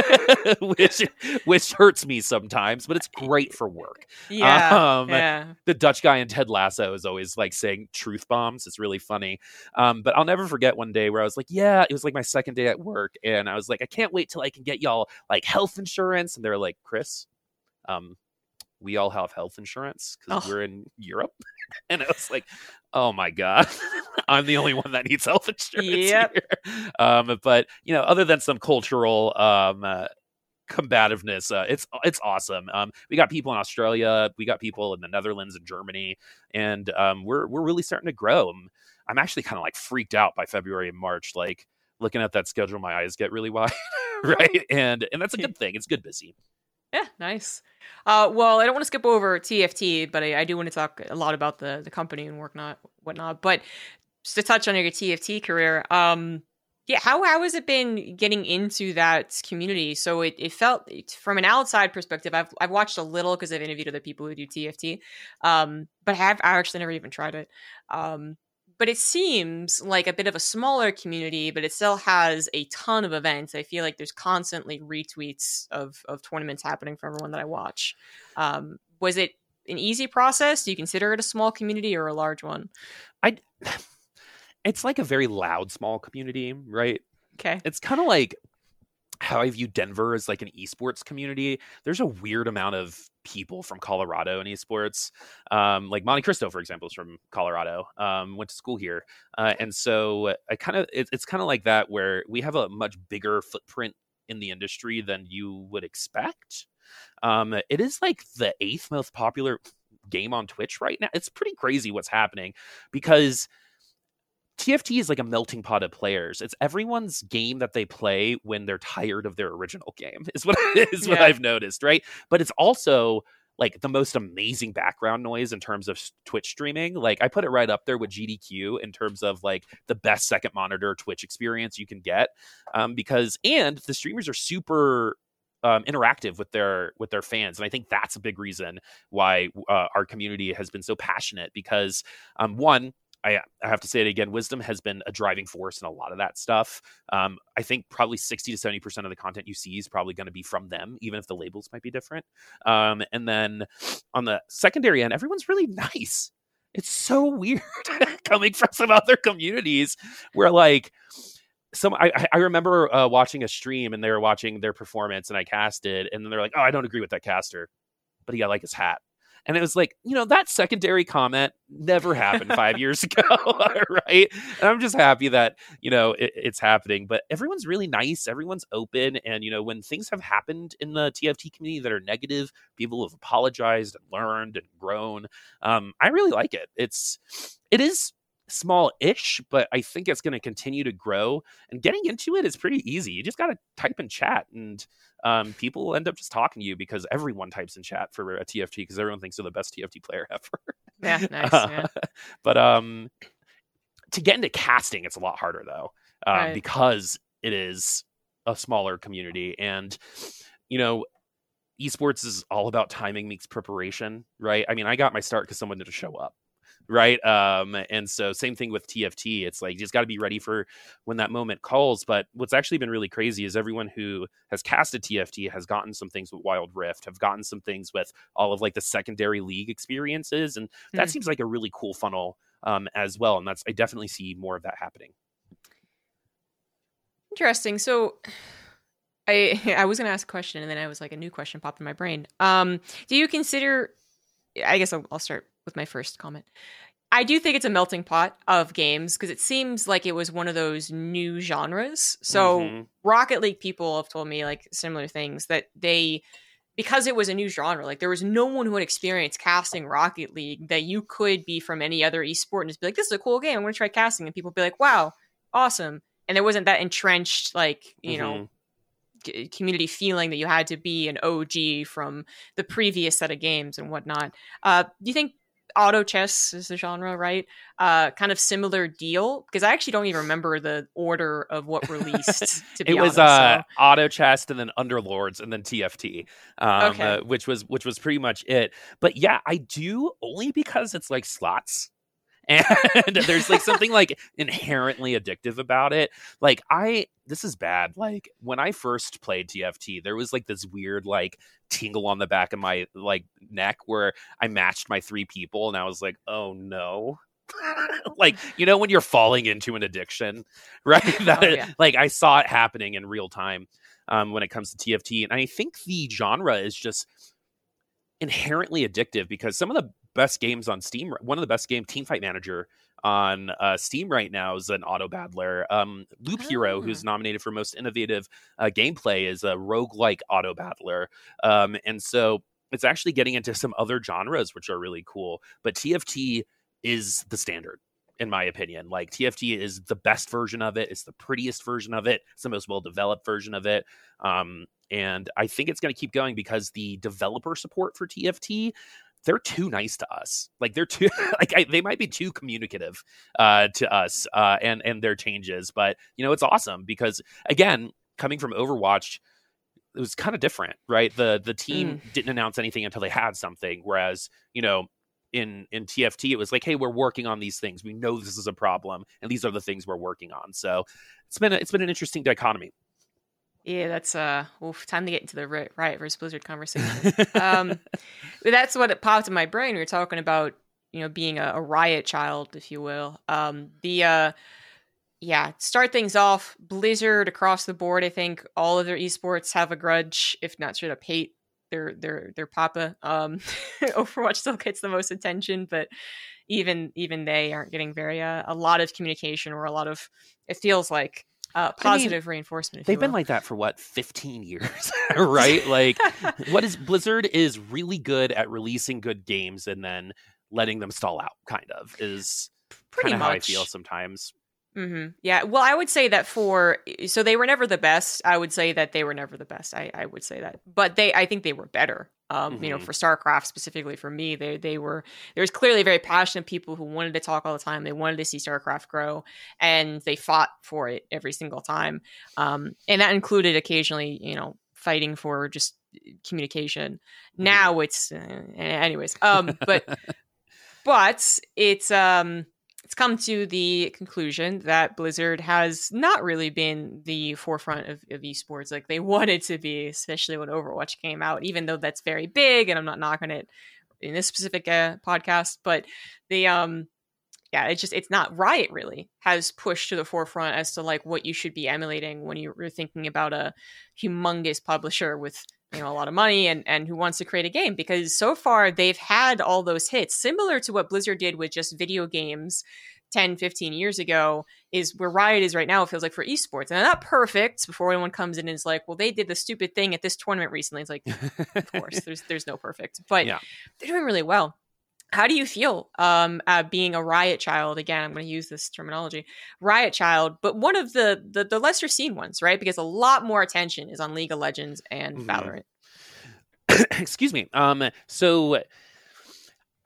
Speaker 2: which which hurts me sometimes, but it's great for work.
Speaker 1: Yeah, um, yeah.
Speaker 2: The Dutch guy in Ted Lasso is always like saying truth bombs. It's really funny. Um, but I'll never forget one day where I was like, "Yeah," it was like my second day at work, and I was like, "I can't wait till I can get y'all like health insurance," and they're like, "Chris, um, we all have health insurance because oh. we're in Europe. and I was like, oh my God, I'm the only one that needs health insurance. Yep. Here. Um, but, you know, other than some cultural um, uh, combativeness, uh, it's it's awesome. Um, we got people in Australia, we got people in the Netherlands and Germany, and um, we're, we're really starting to grow. I'm, I'm actually kind of like freaked out by February and March. Like, looking at that schedule, my eyes get really wide, right? And and that's a good thing. It's good busy.
Speaker 1: Yeah, nice. Uh, well, I don't want to skip over TFT, but I, I, do want to talk a lot about the the company and whatnot. Whatnot, but just to touch on your TFT career, um, yeah, how how has it been getting into that community? So it, it felt from an outside perspective. I've I've watched a little because I've interviewed other people who do TFT, um, but I have I actually never even tried it. Um, but it seems like a bit of a smaller community, but it still has a ton of events. I feel like there's constantly retweets of of tournaments happening for everyone that I watch. Um, was it an easy process? Do you consider it a small community or a large one?
Speaker 2: I. It's like a very loud small community, right?
Speaker 1: Okay.
Speaker 2: It's kind of like how I view Denver as like an esports community. There's a weird amount of people from Colorado in esports. Um, like Monte Cristo, for example, is from Colorado. Um, went to school here, uh, and so I kind of it, it's kind of like that where we have a much bigger footprint in the industry than you would expect. Um, it is like the eighth most popular game on Twitch right now. It's pretty crazy what's happening because TFT is like a melting pot of players. It's everyone's game that they play when they're tired of their original game. Is what is what
Speaker 1: Yeah.
Speaker 2: I've noticed, right? But it's also like the most amazing background noise in terms of Twitch streaming. Like I put it right up there with GDQ in terms of like the best second monitor Twitch experience you can get. Um, because and the streamers are super um, interactive with their with their fans, and I think that's a big reason why uh, our community has been so passionate. Because um, one, I, I have to say it again. Wisdom has been a driving force in a lot of that stuff. Um, I think probably sixty to seventy percent of the content you see is probably going to be from them, even if the labels might be different. Um, and then on the secondary end, everyone's really nice. It's so weird coming from some other communities where like some I, I- remember uh, watching a stream and they were watching their performance and I casted and then they're like, oh, I don't agree with that caster, but he got like his hat. And it was like, you know, that secondary comment never happened five years ago, right? And I'm just happy that you know it, it's happening. But everyone's really nice, everyone's open, and you know when things have happened in the TFT community that are negative, people have apologized and learned and grown. Um, I really like it. It's it is small-ish, but I think it's going to continue to grow. And getting into it is pretty easy. You just got to type in chat, and um, people will end up just talking to you because everyone types in chat for a TFT because everyone thinks they're the best TFT player ever.
Speaker 1: Yeah, nice. Yeah.
Speaker 2: but um, to get into casting, it's a lot harder though, um,
Speaker 1: Right.
Speaker 2: because it is a smaller community, and you know, esports is all about timing meets preparation, right? I mean, I got my start because someone didn't show up. Right. Um, and so same thing with TFT. It's like you just got to be ready for when that moment calls. But what's actually been really crazy is everyone who has casted TFT has gotten some things with Wild Rift, have gotten some things with all of like the secondary league experiences. And that
Speaker 1: Hmm.
Speaker 2: seems like a really cool funnel um, as well. And that's I definitely see more of that happening.
Speaker 1: Interesting. So I I was gonna ask a question and then I was like a new question popped in my brain. Um, do you consider I guess I'll, I'll start with my first comment. I do think it's a melting pot of games because it seems like it was one of those new genres. So
Speaker 2: Mhm.
Speaker 1: Rocket League people have told me like similar things that they because it was a new genre, like there was no one who had experienced casting Rocket League that you could be from any other esport and just be like, this is a cool game. I'm gonna try casting, and people be like, wow, awesome. And there wasn't that entrenched, like, you know,
Speaker 2: Mhm.
Speaker 1: c- community feeling that you had to be an OG from the previous set of games and whatnot. Uh, do you think auto chess is the genre, right? Uh, kind of similar deal because I actually don't even remember the order of what released. To be
Speaker 2: it was
Speaker 1: honest,
Speaker 2: uh,
Speaker 1: so-
Speaker 2: auto chess and then underlords and then tft um,
Speaker 1: Okay.
Speaker 2: uh, which was which was pretty much it but yeah i do only because it's like slots and there's like something like inherently addictive about it. Like i this is bad. Like when i first played tft there was like this weird like tingle on the back of my like neck where i matched my three people and i was like oh no. Like you know when you're falling into an addiction right? That
Speaker 1: Oh, yeah.
Speaker 2: like i saw it happening in real time um, when it comes to tft and i think the genre is just inherently addictive because some of the best games on steam one of the best game team fight manager on uh, steam right now is an auto battler. Um, loop hero
Speaker 1: Ah.
Speaker 2: who's nominated for most innovative uh, gameplay is a roguelike auto battler. Um, and so it's actually getting into some other genres which are really cool but tft is the standard in my opinion. Like tft is the best version of it it's the prettiest version of it it's the most well developed version of it. Um, and i think it's going to keep going because the developer support for tft they're too nice to us. Like they're too like I, they might be too communicative uh, to us uh, and and their changes but you know it's awesome because again coming from overwatch it was kind of different right? The the team didn't announce anything until they had something whereas you know in in TFT it was like hey we're working on these things. We know this is a problem and these are the things we're working on. So it's been a, it's been an interesting dichotomy
Speaker 1: Yeah, that's uh, oof, time to get into the Riot versus Blizzard conversation. um, that's what it popped in my brain. We were talking about, you know, being a, a Riot child, if you will. Um, the uh, yeah, start things off. Blizzard across the board. I think all of their esports have a grudge, if not straight up hate their their their papa. Um, Overwatch still gets the most attention, but even even they aren't getting very uh, a lot of communication or a lot of it feels like uh, positive reinforcement. If
Speaker 2: they've
Speaker 1: you
Speaker 2: been like that for what 15 years right? Like what is blizzard is really good at releasing good games and then letting them stall out kind of is
Speaker 1: pretty
Speaker 2: much how i feel sometimes
Speaker 1: Mm-hmm. Yeah. Well, I would say that for so they were never the best. I would say that they were never the best. I, I would say that, but they I think they were better. Um, mm-hmm. You know, mm-hmm. for StarCraft specifically for me, they they were there was clearly very passionate people who wanted to talk all the time. They wanted to see StarCraft grow, and they fought for it every single time. Um, and that included occasionally, you know, fighting for just communication. Mm-hmm. Now it's, uh, anyways. Um, but but it's um it's come to the conclusion that Blizzard has not really been the forefront of, of, esports. Like they wanted to be, especially when Overwatch came out, even though that's very big and I'm not knocking it in this specific uh, podcast, but the um yeah, it's just it's not Riot really has pushed to the forefront as to like what you should be emulating when you're thinking about a humongous publisher with you know a lot of money and and who wants to create a game because so far they've had all those hits. Similar to what blizzard did with just video games 10 15 years ago is where riot is right now it feels like for esports. And they're not perfect before anyone comes in and is like well they did the stupid thing at this tournament recently. It's like of course there's there's no perfect but yeah. they're doing really well how do you feel um, uh, being a riot child again i'm going to use this terminology riot child but one of the, the, the lesser seen ones right because a lot more attention is on league of legends and mm-hmm. valorant
Speaker 2: excuse me um so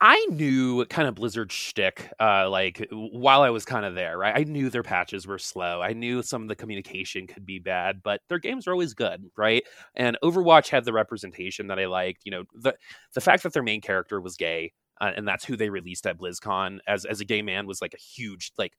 Speaker 2: I knew kind of Blizzard shtick, uh, like while I was kind of there, right? I knew their patches were slow. I knew some of the communication could be bad, but their games are always good, right? And Overwatch had the representation that I liked. You know, the the fact that their main character was gay, uh, and that's who they released at BlizzCon as as a gay man was like a huge like.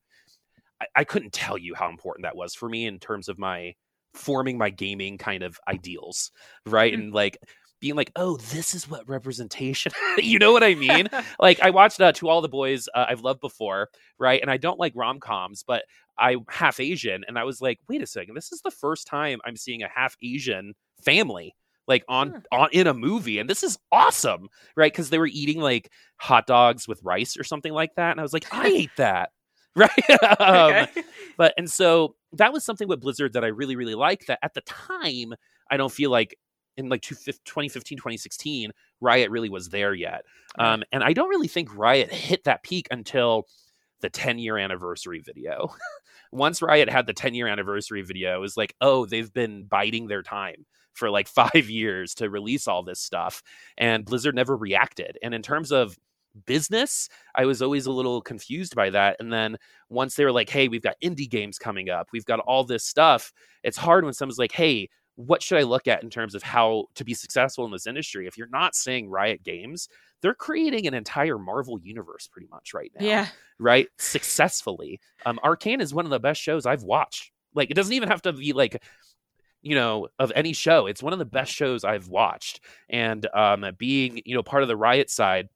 Speaker 2: I, I couldn't tell you how important that was for me in terms of my forming my gaming kind of ideals, right? Mm-hmm. And like being like, oh, this is what representation. you know what I mean? like I watched uh, To All the Boys uh, I've loved before, right? And I don't like rom coms, but I'm half Asian, and I was like, wait a second, this is the first time I'm seeing a half Asian family like on huh. on in a movie and this is awesome right? Because they were eating like hot dogs with rice or something like that and i was like i ate that. Right? Um, but and so that was something with blizzard that i really really liked that at the time i don't feel like in like 2015 2016 riot really was there yet. Um, and i don't really think riot hit that peak until the 10 year anniversary video. Once riot had the 10 year anniversary video it was like oh they've been biding their time for like five years to release all this stuff and blizzard never reacted and in terms of business i was always a little confused by that and then once they were like hey we've got indie games coming up we've got all this stuff it's hard when someone's like hey what should I look at in terms of how to be successful in this industry? If you're not saying Riot Games, they're creating an entire Marvel universe pretty much right now.
Speaker 1: Yeah.
Speaker 2: Right? Successfully. Um, Arcane is one of the best shows I've watched. Like, it doesn't even have to be like, you know, of any show. It's one of the best shows I've watched. And um, being, you know, part of the Riot side,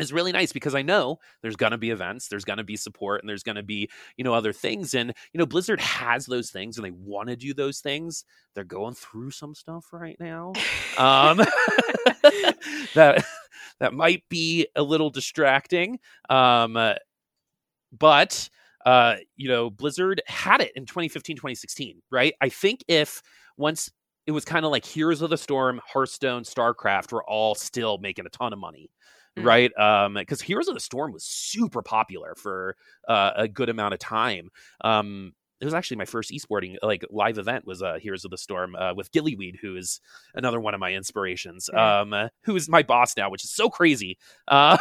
Speaker 2: is really nice because I know there's going to be events, there's going to be support, and there's going to be, you know, other things. And, you know, Blizzard has those things and they want to do those things. They're going through some stuff right now. Um, that that might be a little distracting. Um, but, uh, you know, Blizzard had it in 2015, 2016, right? I think if once it was kind of like Heroes of the Storm, Hearthstone, StarCraft were all still making a ton of money mm-hmm. right? Um, because Heroes of the Storm was super popular for uh, a good amount of time. Um, it was actually my first esporting like live event was uh, Heroes of the Storm uh, with Gillyweed, who is another one of my inspirations. Um, uh, who is my boss now, which is so crazy. Uh,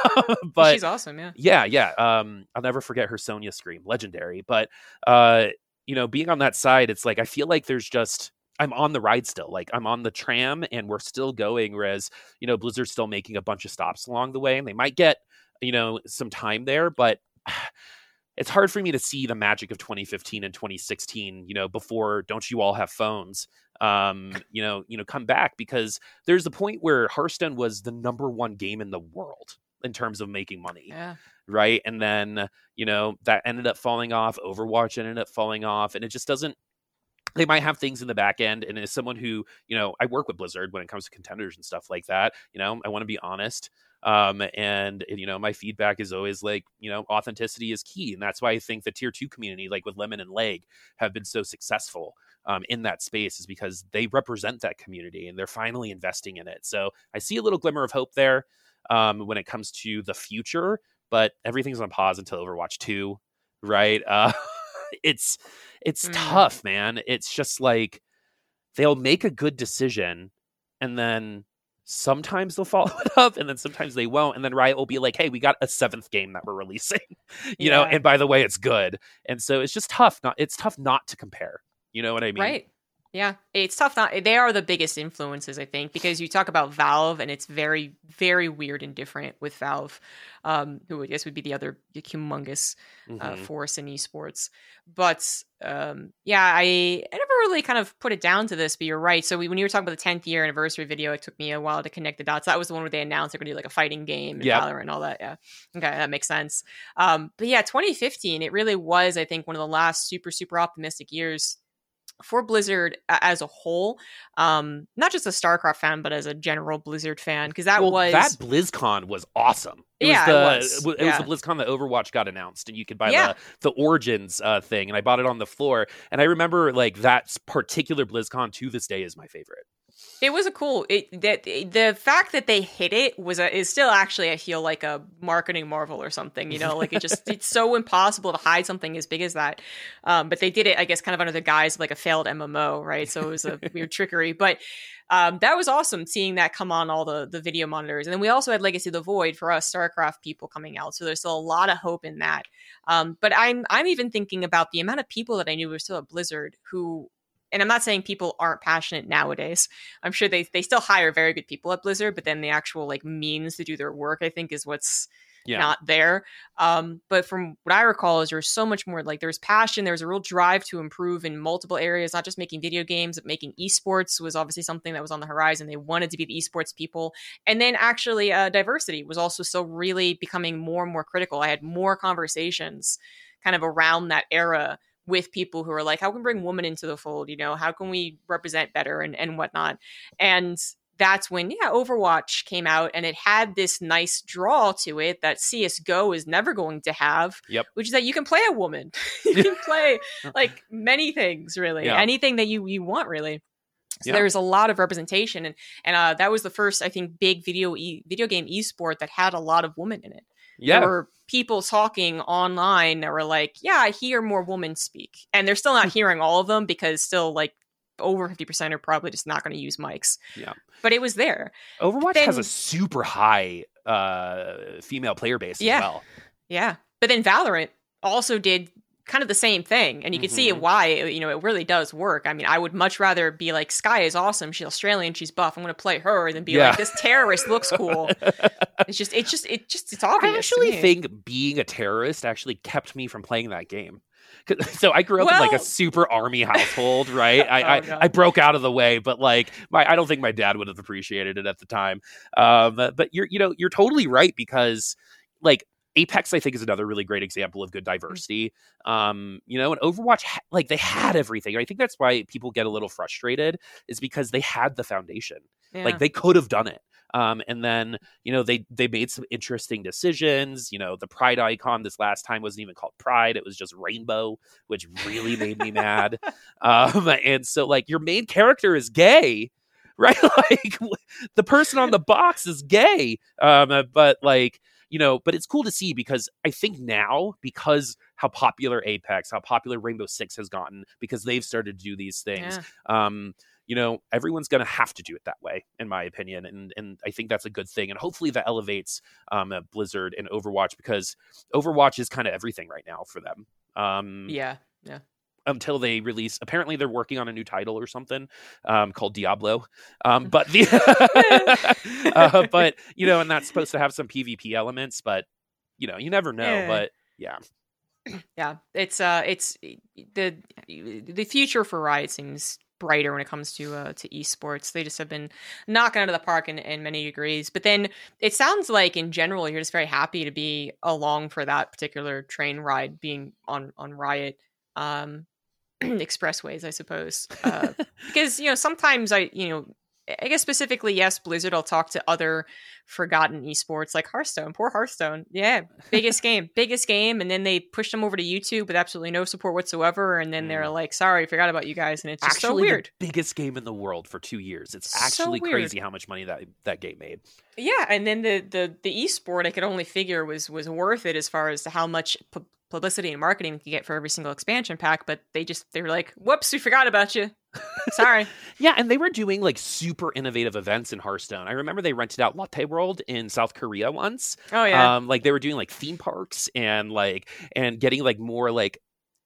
Speaker 2: but
Speaker 1: she's awesome, yeah,
Speaker 2: yeah, yeah. Um, I'll never forget her Sonya scream, legendary. But uh, you know, being on that side, it's like I feel like there's just I'm on the ride still. Like I'm on the tram and we're still going. Whereas, you know, Blizzard's still making a bunch of stops along the way and they might get, you know, some time there, but it's hard for me to see the magic of 2015 and 2016, you know, before don't you all have phones? Um, you know, you know, come back because there's a point where Hearthstone was the number one game in the world in terms of making money.
Speaker 1: Yeah.
Speaker 2: Right. And then, you know, that ended up falling off. Overwatch ended up falling off. And it just doesn't they might have things in the back end and as someone who you know i work with blizzard when it comes to contenders and stuff like that you know i want to be honest um, and you know my feedback is always like you know authenticity is key and that's why i think the tier two community like with lemon and leg have been so successful um, in that space is because they represent that community and they're finally investing in it. So i see a little glimmer of hope there um, when it comes to the future but everything's on pause until overwatch 2 right? Uh, it's it's
Speaker 1: Mm.
Speaker 2: tough, man. It's just like they'll make a good decision and then sometimes they'll follow it up and then sometimes they won't and then Riot will be like, "Hey, we got a seventh game that we're releasing." you know, and by the way, it's good. And so it's just tough not it's tough not to compare. You know what I mean?
Speaker 1: Right. Yeah, it's tough. Not they are the biggest influences, I think, because you talk about Valve, and it's very, very weird and different with Valve, um, who I guess would be the other humongous uh,
Speaker 2: Mhm.
Speaker 1: force in esports. But um, yeah, I, I never really kind of put it down to this, but you're right. So we, when you were talking about the 10th year anniversary video, it took me a while to connect the dots. That was the one where they announced they're going to do like a fighting game and
Speaker 2: Yeah.
Speaker 1: Valorant and all that. Yeah, okay, that makes sense. Um, but yeah, 2015, it really was, I think, one of the last super, super optimistic years for Blizzard as a whole. Um, not just a StarCraft fan, but as a general Blizzard fan, because that
Speaker 2: well,
Speaker 1: was
Speaker 2: that BlizzCon was awesome. It
Speaker 1: Yeah, it
Speaker 2: was the, It
Speaker 1: Yeah.
Speaker 2: was the BlizzCon that Overwatch got announced, and you could buy
Speaker 1: Yeah.
Speaker 2: the the Origins uh, thing, and I bought it on the floor. And I remember like that particular BlizzCon to this day is my favorite.
Speaker 1: It was a cool. It that the fact that they hit it was a, is still actually I feel like a marketing marvel or something. You know, like it just it's so impossible to hide something as big as that. Um, but they did it, I guess, kind of under the guise of like a failed MMO, right? So it was a weird trickery, but. Um, that was awesome seeing that come on all the the video monitors, and then we also had Legacy of the Void for us StarCraft people coming out. So there's still a lot of hope in that. Um, but I'm I'm even thinking about the amount of people that I knew were still at Blizzard who, and I'm not saying people aren't passionate nowadays. I'm sure they they still hire very good people at Blizzard, but then the actual like means to do their work, I think, is what's
Speaker 2: Yeah,
Speaker 1: not there. Um, but from what I recall, is there's so much more like there's passion, there's a real drive to improve in multiple areas, not just making video games, but making esports was obviously something that was on the horizon. They wanted to be the esports people, and then actually uh, diversity was also still really becoming more and more critical. I had more conversations kind of around that era with people who are like, how can we bring women into the fold? You know, how can we represent better and and whatnot? And that's when yeah overwatch came out and it had this nice draw to it that csgo is never going to have
Speaker 2: Yep.
Speaker 1: which is that you can play a woman you can play like many things really
Speaker 2: Yeah.
Speaker 1: anything that you you want really so
Speaker 2: Yeah.
Speaker 1: there's a lot of representation and and uh, that was the first i think big video e- video game esport that had a lot of women in it
Speaker 2: yeah.
Speaker 1: People talking online that were like, "Yeah, I hear more women speak," and they're still not hearing all of them because still like over fifty percent are probably just not going to use mics.
Speaker 2: Yeah.
Speaker 1: but it was there.
Speaker 2: Overwatch has a super high uh, female player base
Speaker 1: Yeah.
Speaker 2: as well.
Speaker 1: Yeah, but then Valorant also did kind of the same thing, and you can see
Speaker 2: Mhm.
Speaker 1: why you know it really does work. I mean, I would much rather be like, "Skye is awesome. She's Australian. She's buff. I'm going to play her," than be
Speaker 2: Yeah.
Speaker 1: like, "This terrorist looks cool." it's just, it's just, it just, it's obvious.
Speaker 2: I actually think being a terrorist actually kept me from playing that game So I grew up in like a super army household, right? I,
Speaker 1: Oh,
Speaker 2: I. I broke out of the way, but like my I don't think my dad would have appreciated it at the time. Um, but you're you know you're totally right because like Apex I think is another really great example of good diversity. Um, you know, and Overwatch like they had everything. I think that's why people get a little frustrated is because they had the foundation
Speaker 1: Yeah.
Speaker 2: like they could have done it um, and then you know they they made some interesting decisions you know the pride icon this last time wasn't even called pride it was just rainbow which really made me mad um, and so like your main character is gay right like the person on the box is gay um, but like you know but it's cool to see because i think now because how popular apex how popular rainbow six has gotten because they've started to do these things
Speaker 1: Yeah.
Speaker 2: um, you know, everyone's going to have to do it that way, in my opinion, and and I think that's a good thing, and hopefully that elevates um, uh, Blizzard and Overwatch because Overwatch is kind of everything right now for them. Um,
Speaker 1: yeah, yeah.
Speaker 2: Until they release, apparently they're working on a new title or something um, called Diablo. Um, but the, uh, but you know, and that's supposed to have some PvP elements, but you know, you never know.
Speaker 1: Yeah.
Speaker 2: But yeah,
Speaker 1: yeah it's uh it's the the future for riot seems brighter when it comes to uh to esports they just have been knocking out of the park in, in many degrees but then it sounds like in general you're just very happy to be along for that particular train ride being on on riot um expressways i suppose uh because you know sometimes i you know I guess specifically, yes, Blizzard. I'll talk to other forgotten esports like Hearthstone. Poor Hearthstone. Yeah, biggest game, biggest game, and then they pushed them over to YouTube with absolutely no support whatsoever. And then they're like, "Sorry, forgot about you guys," and it's just
Speaker 2: actually,
Speaker 1: so weird.
Speaker 2: the biggest game in the world for two years. It's actually
Speaker 1: weird.
Speaker 2: crazy how much money that that game made.
Speaker 1: Yeah, and then the the the esport I could only figure was was worth it as far as to how much publicity and marketing you can get for every single expansion pack, but they just they were like, "Whoops, we forgot about you." Sorry.
Speaker 2: yeah, and they were doing like super innovative events in Hearthstone. I remember they rented out Lotte World in South Korea once.
Speaker 1: Oh yeah.
Speaker 2: Um, like they were doing like theme parks and like and getting like more like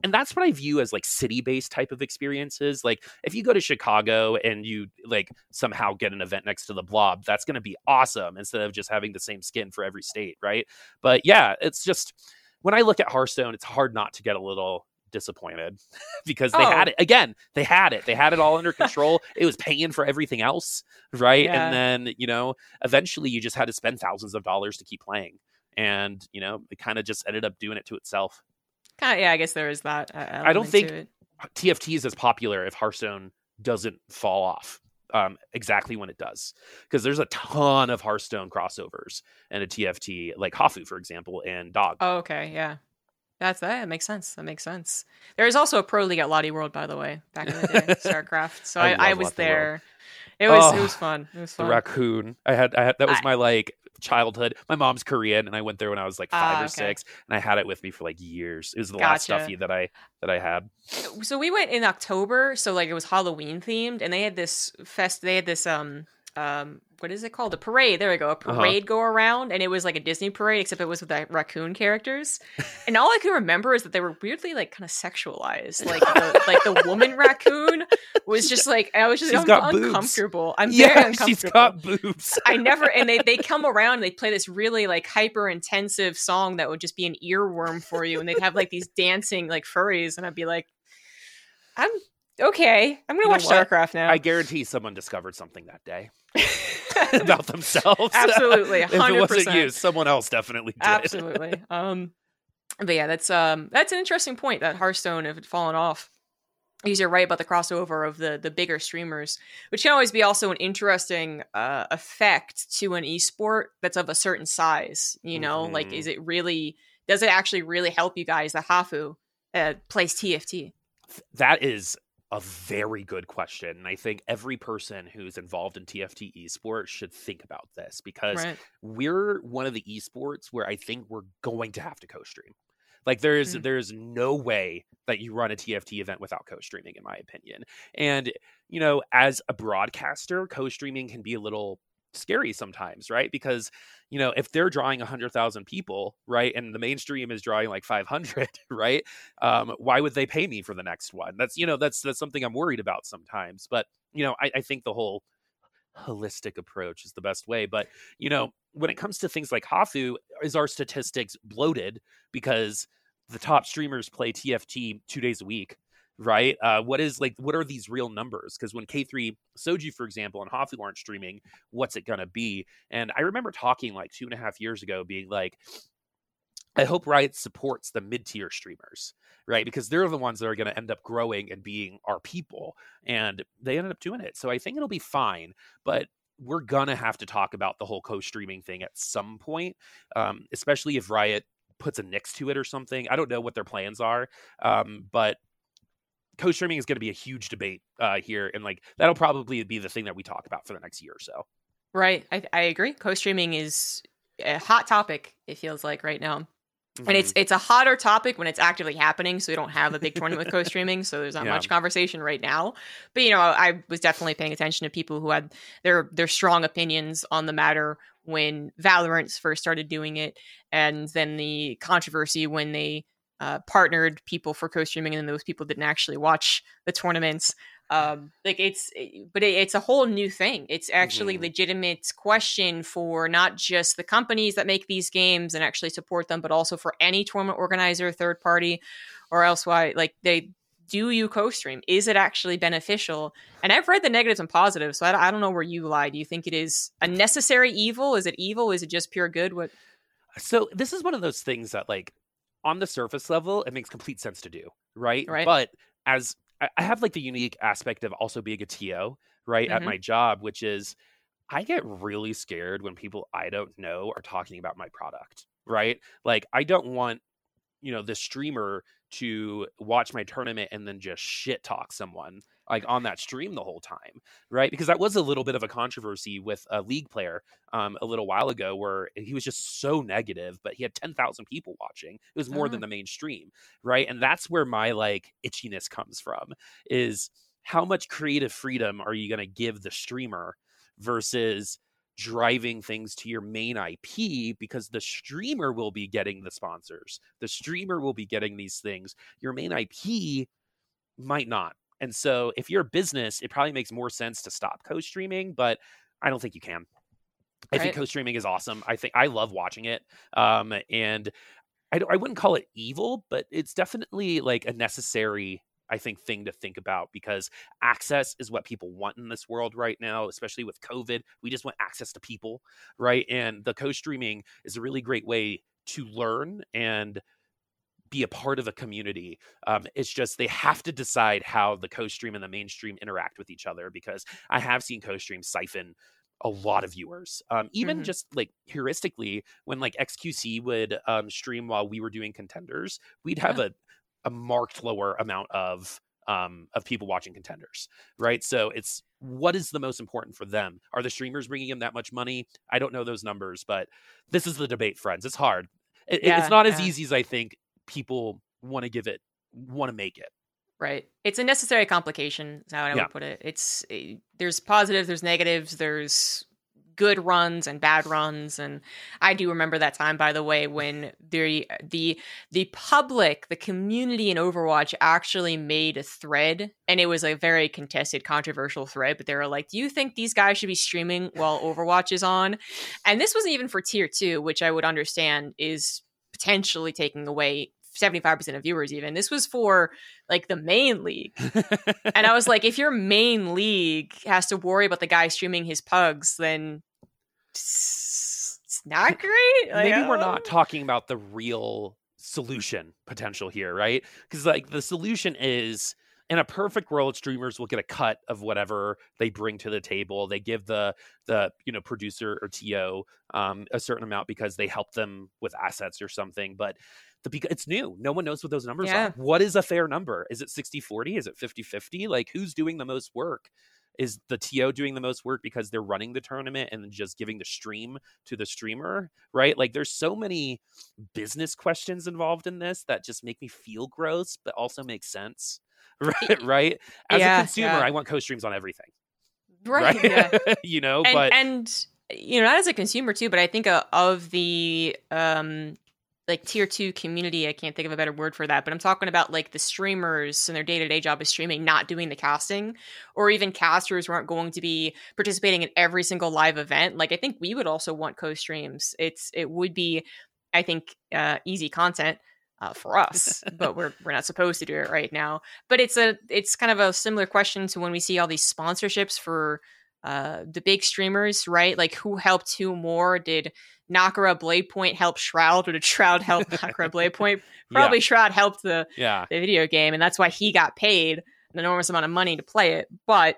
Speaker 2: and that's what I view as like city based type of experiences. Like if you go to Chicago and you like somehow get an event next to the blob, that's going to be awesome instead of just having the same skin for every state, right? But yeah, it's just when I look at Hearthstone, it's hard not to get a little disappointed because they
Speaker 1: Oh.
Speaker 2: had it again. They had it. They had it all under control. it was paying for everything else, right?
Speaker 1: Yeah.
Speaker 2: And then you know, eventually, you just had to spend thousands of dollars to keep playing, and you know, it kind of just ended up doing it to itself.
Speaker 1: Yeah, I guess there is that. Uh,
Speaker 2: I don't think- TFT is as popular if Hearthstone doesn't fall off. Um, exactly when it does, because there's a ton of Hearthstone crossovers and a TFT, like Hafu, for example, and Dog.
Speaker 1: Oh, okay, yeah. That's that. Makes sense. That makes sense. There is also a pro league at Lotte World, by the way, back in the day, StarCraft. So
Speaker 2: I
Speaker 1: I, I, was
Speaker 2: Lotte World.
Speaker 1: there. It was it
Speaker 2: Oh,
Speaker 1: was fun. It was
Speaker 2: the raccoon. I had, I had that was
Speaker 1: I-
Speaker 2: my like childhood. My mom's Korean, and I went there when I was like five
Speaker 1: Ah,
Speaker 2: or
Speaker 1: okay.
Speaker 2: six, and I had it with me for like years. It was the last stuffy that I that I had.
Speaker 1: so we went in October, so like it was Halloween themed, and they had this fest. They had this um um what is it called? A parade. There we go. A
Speaker 2: Uh-huh.
Speaker 1: parade go around, and it was like a Disney parade, except it was with the raccoon characters. And all I can remember is that they were weirdly like kind of sexualized. Like the, like the woman raccoon was just like I was just
Speaker 2: got boobs.
Speaker 1: uncomfortable. I'm very
Speaker 2: Yeah,
Speaker 1: uncomfortable.
Speaker 2: she's got boobs.
Speaker 1: I never and they they come around and they play this really like hyper intensive song that would just be an earworm for you and they'd have like these dancing like furries and I'd be like I'm okay. I'm gonna
Speaker 2: You know
Speaker 1: watch
Speaker 2: what?
Speaker 1: StarCraft now.
Speaker 2: I guarantee someone discovered something that day about themselves.
Speaker 1: Absolutely,
Speaker 2: if it wasn't you, someone else definitely did.
Speaker 1: Absolutely. Um but yeah, that's um that's an interesting point that Hearthstone if it fallen off. Because you're right about the crossover of the the bigger streamers, which can always be also an interesting uh, effect to an esport that's of a certain size. You know, like
Speaker 2: Mhm.
Speaker 1: is it really does it actually really help you guys that Hafu uh, plays TFT?
Speaker 2: That is a very good question. And I think every person who's involved in TFT esports should think about this because
Speaker 1: Right.
Speaker 2: we're one of the esports where I think we're going to have to co-stream. Like there's
Speaker 1: Mm.
Speaker 2: there's no way that you run a TFT event without co-streaming, in my opinion. And you know, as a broadcaster, co-streaming can be a little scary sometimes, right? Because you know, if they're drawing hundred thousand people, right, and the mainstream is drawing like five hundred, right? Um, why would they pay me for the next one? That's you know, that's that's something I'm worried about sometimes. But you know, I, I think the whole holistic approach is the best way. But you know, when it comes to things like Hafu, is our statistics bloated because the top streamers play TFT two days a week? Right? Uh, what is like? What are these real numbers? Because when K three Soji, for example, and Hafu aren't streaming, what's it gonna be? And I remember talking like two and a half years ago, being like, I hope Riot supports the mid tier streamers, right? Because they're the ones that are going to end up growing and being our people. And they ended up doing it. So I think it'll be fine. But we're going to have to talk about the whole co streaming thing at some point, um, especially if Riot puts a nix to it or something. I don't know what their plans are. Um, but co streaming is going to be a huge debate uh, here. And like that'll probably be the thing that we talk about for the next year or so.
Speaker 1: Right. I, I agree. Co-streaming is a hot topic. It feels like right now. and
Speaker 2: Mm-hmm.
Speaker 1: it's it's a hotter topic when it's actively happening so we don't have a big tournament with co-streaming so there's not
Speaker 2: Yeah.
Speaker 1: much conversation right now but you know i was definitely paying attention to people who had their their strong opinions on the matter when valorant first started doing it and then the controversy when they uh, partnered people for co-streaming and then those people didn't actually watch the tournaments. Um like it's but it, it's a whole new thing. It's actually
Speaker 2: Mhm.
Speaker 1: legitimate question for not just the companies that make these games and actually support them but also for any tournament organizer third party or else why like they do you co-stream? Is it actually beneficial? And i've read the negatives and positives so I, I don't know where you lie. Do you think it is a necessary evil? Is it evil? Is it just pure good? What?
Speaker 2: So this is one of those things that like on the surface level it makes complete sense to do, right?
Speaker 1: Right.
Speaker 2: But as I have like the unique aspect of also being a TO, right, at
Speaker 1: Mhm.
Speaker 2: my job, which is I get really scared when people I don't know are talking about my product, right? Like I don't want you know the streamer to watch my tournament and then just shit talk someone like on that stream the whole time right because that was a little bit of a controversy with a league player um, a little while ago where he was just so negative but he had 10,000 people watching it was more than
Speaker 1: Oh.
Speaker 2: the mainstream right and that's where my like itchiness comes from is how much creative freedom are you going to give the streamer versus driving things to your main IP because the streamer will be getting the sponsors. The streamer will be getting these things. Your main IP might not. And so if you're a business, it probably makes more sense to stop co-streaming, but I don't think you can. I think co-streaming is awesome. I think I love watching it. Um, and I, don't- I wouldn't call it evil, but it's definitely like a necessary, I think, thing to think about because access is what people want in this world right now, especially with COVID. We just want access to people, right? And the co-streaming is a really great way to learn and be a part of a community. Um, it's just they have to decide how the co-stream and the mainstream interact with each other because I have seen co-stream siphon a lot of viewers. Um, even
Speaker 1: Mhm.
Speaker 2: just like heuristically, when like XQC would um, stream while we were doing contenders, we'd have a a marked lower amount of um, of people watching contenders, right? So it's what is the most important for them? Are the streamers bringing them that much money? I don't know those numbers, but this is the debate, friends. It's hard. It,
Speaker 1: Yeah,
Speaker 2: it's not as easy as I think people want to give it, want to make it.
Speaker 1: Right. It's a necessary complication, is how I
Speaker 2: Yeah.
Speaker 1: would put it. It's eh, there's positives, there's negatives, there's good runs and bad runs and I do remember that time by the way when the the the public, the community in Overwatch actually made a thread and it was a very contested controversial thread but they were like, "Do you think these guys should be streaming while Overwatch is on?" And this wasn't even for tier 2, which I would understand is potentially taking away 75% of viewers even. This was for like the main league. And I was like, if your main league has to worry about the guy streaming his pugs, then it's not great. Like,
Speaker 2: Maybe we're not um, talking about the real solution potential here, right? Because like the solution is in a perfect world, streamers will get a cut of whatever they bring to the table. They give the the you know producer or TO um, a certain amount because they help them with assets or something. But the it's new. No one knows what those numbers
Speaker 1: Yeah.
Speaker 2: are. What is a fair number? Is it 60-40? Is it 50-50? Like who's doing the most work? Is the TO doing the most work because they're running the tournament and just giving the stream to the streamer? Right? Like there's so many business questions involved in this that just make me feel gross, but also make sense. Right? right? As
Speaker 1: Yeah,
Speaker 2: a consumer,
Speaker 1: yeah.
Speaker 2: I want co-streams on everything.
Speaker 1: right. yeah.
Speaker 2: you know,
Speaker 1: and,
Speaker 2: but
Speaker 1: and you know, not as a consumer too, but I think uh, of the um like tier two community, I can't think of a better word for that, but I'm talking about like the streamers and their day to day job is streaming, not doing the casting, or even casters who aren't going to be participating in every single live event. Like I think we would also want co streams. It's it would be, I think, uh, easy content. Uh, for us, but we're we're not supposed to do it right now. But it's a it's kind of a similar question to when we see all these sponsorships for uh the big streamers, right? Like who helped who more? Did Nakara Blade Point help Shroud, or did Shroud help Nakara Blade Point? Probably Shroud helped the
Speaker 2: yeah.
Speaker 1: the video game, and that's why he got paid an enormous amount of money to play it. But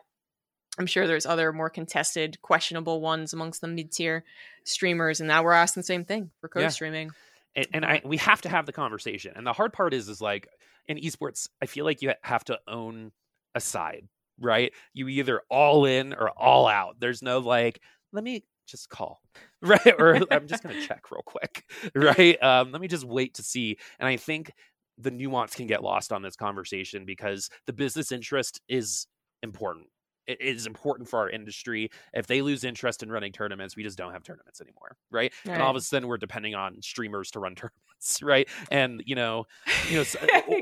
Speaker 1: I'm sure there's other more contested, questionable ones amongst the mid tier streamers, and now we're asking the same thing for
Speaker 2: co
Speaker 1: streaming. Yeah.
Speaker 2: And, and I we have to have the conversation. And the hard part is is like in esports, I feel like you have to own a side, right? You either all in or all out. There's no like, let me just call, right? Or I'm just gonna check real quick, right? Um, let me just wait to see. And I think the nuance can get lost on this conversation because the business interest is important. It is important for our industry. If they lose interest in running tournaments, we just don't have tournaments anymore, right? and all of a sudden we're depending on streamers to run tournaments, right? And you know, you know,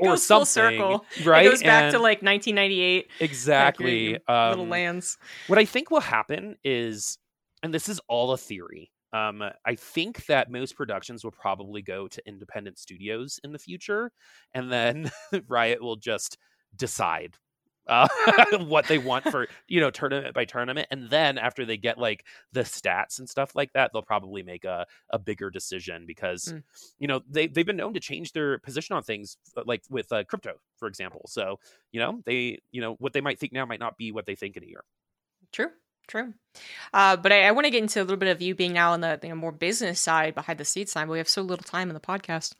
Speaker 2: or something,
Speaker 1: circle.
Speaker 2: right?
Speaker 1: It goes back to like 1998.
Speaker 2: exactly.
Speaker 1: little
Speaker 2: Um,
Speaker 1: LANs.
Speaker 2: what I think will happen is, and this is all a theory. Um, I think that most productions will probably go to independent studios in the future, and then Riot will just decide uh, what they want for you know tournament by tournament, and then after they get like the stats and stuff like that, they'll probably make a a bigger decision because
Speaker 1: Mm.
Speaker 2: you know they they've been known to change their position on things, uh, like with uh, crypto, for example. So you know they you know what they might think now might not be what they think in a year.
Speaker 1: True, true. Uh, but I, I want to get into a little bit of you being now on the you know, more business side, behind the scenes. But we have so little time in the podcast.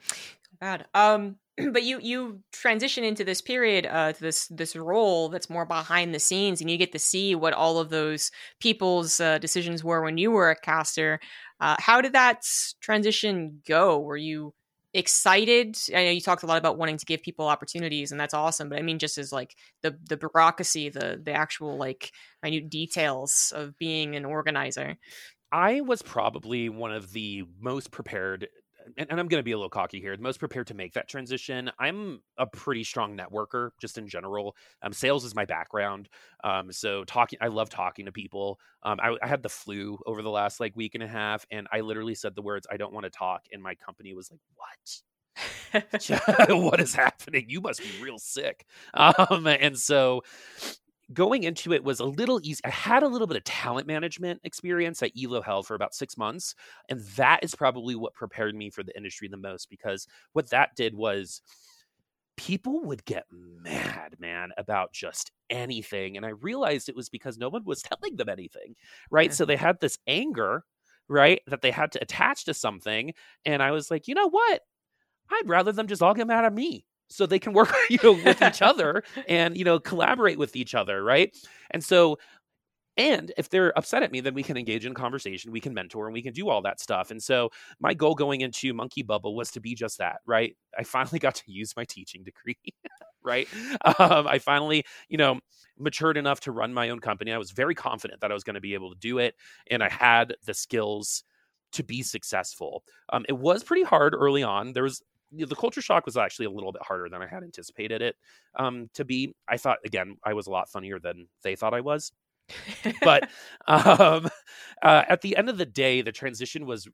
Speaker 1: bad. Um, but you you transition into this period, uh, to this this role that's more behind the scenes, and you get to see what all of those people's uh, decisions were when you were a caster. Uh, how did that transition go? Were you excited? I know you talked a lot about wanting to give people opportunities, and that's awesome. But I mean, just as like the the bureaucracy, the the actual like minute details of being an organizer.
Speaker 2: I was probably one of the most prepared and, and I'm going to be a little cocky here, the most prepared to make that transition. I'm a pretty strong networker just in general. Um, sales is my background. Um, so talking, I love talking to people. Um, I, I, had the flu over the last like week and a half, and I literally said the words, I don't want to talk. And my company was like, what? what is happening? You must be real sick. Um, and so going into it was a little easy. I had a little bit of talent management experience at Elo Health for about six months. And that is probably what prepared me for the industry the most because what that did was people would get mad, man, about just anything. And I realized it was because no one was telling them anything, right? Yeah. So they mm-hmm. had this anger, right, that they had to attach to something. And I was like, you know what? I'd rather them just all get mad at me so they can work you know with each other and you know collaborate with each other right? And so and if they're upset at me then we can engage in conversation we can mentor and we can do all that stuff. And so my goal going into monkey bubble was to be just that right? I finally got to use my teaching degree right? Um, i finally you know matured enough to run my own company. I was very confident that i was going to be able to do it and i had the skills to be successful. Um, it was pretty hard early on. There was the culture shock was actually a little bit harder than I had anticipated it um, to be. I thought again I was a lot funnier than they thought I was, but um, uh, at the end of the day, the transition was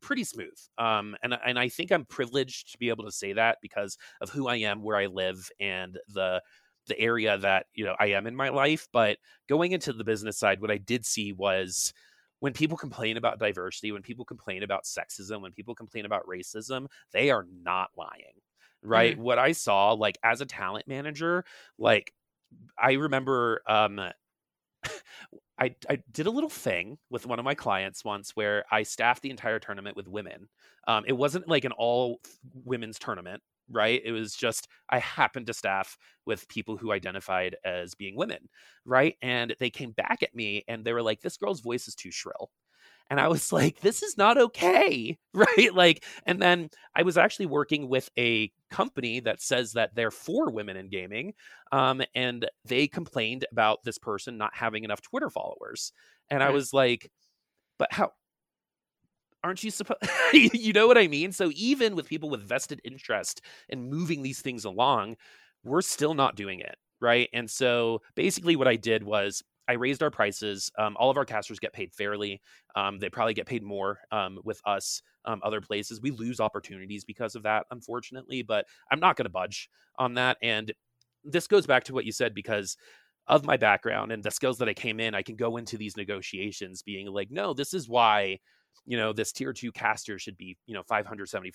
Speaker 2: pretty smooth. Um, and and I think I'm privileged to be able to say that because of who I am, where I live, and the the area that you know I am in my life. But going into the business side, what I did see was when people complain about diversity, when people complain about sexism, when people complain about racism, they are not lying. Right. Mm-hmm. What I saw, like as a talent manager, like I remember um I, I did a little thing with one of my clients once where I staffed the entire tournament with women. Um, it wasn't like an all women's tournament right? It was just I happened to staff with people who identified as being women, right? And they came back at me and they were like, "This girl's voice is too shrill." And I was like, this is not okay. Right. Like, and then I was actually working with a company that says that they're for women in gaming. Um, and they complained about this person not having enough Twitter followers. And I was like, but how, aren't you supposed you know what i mean? So even with people with vested interest in moving these things along we're still not doing it right? And so basically what i did was i raised our prices. Um, all of our casters get paid fairly. Um, they probably get paid more um, with us um, other places. We lose opportunities because of that unfortunately but i'm not going to budge on that. And this goes back to what you said because of my background and the skills that i came in i can go into these negotiations being like no this is why you know this tier two caster should be you know $575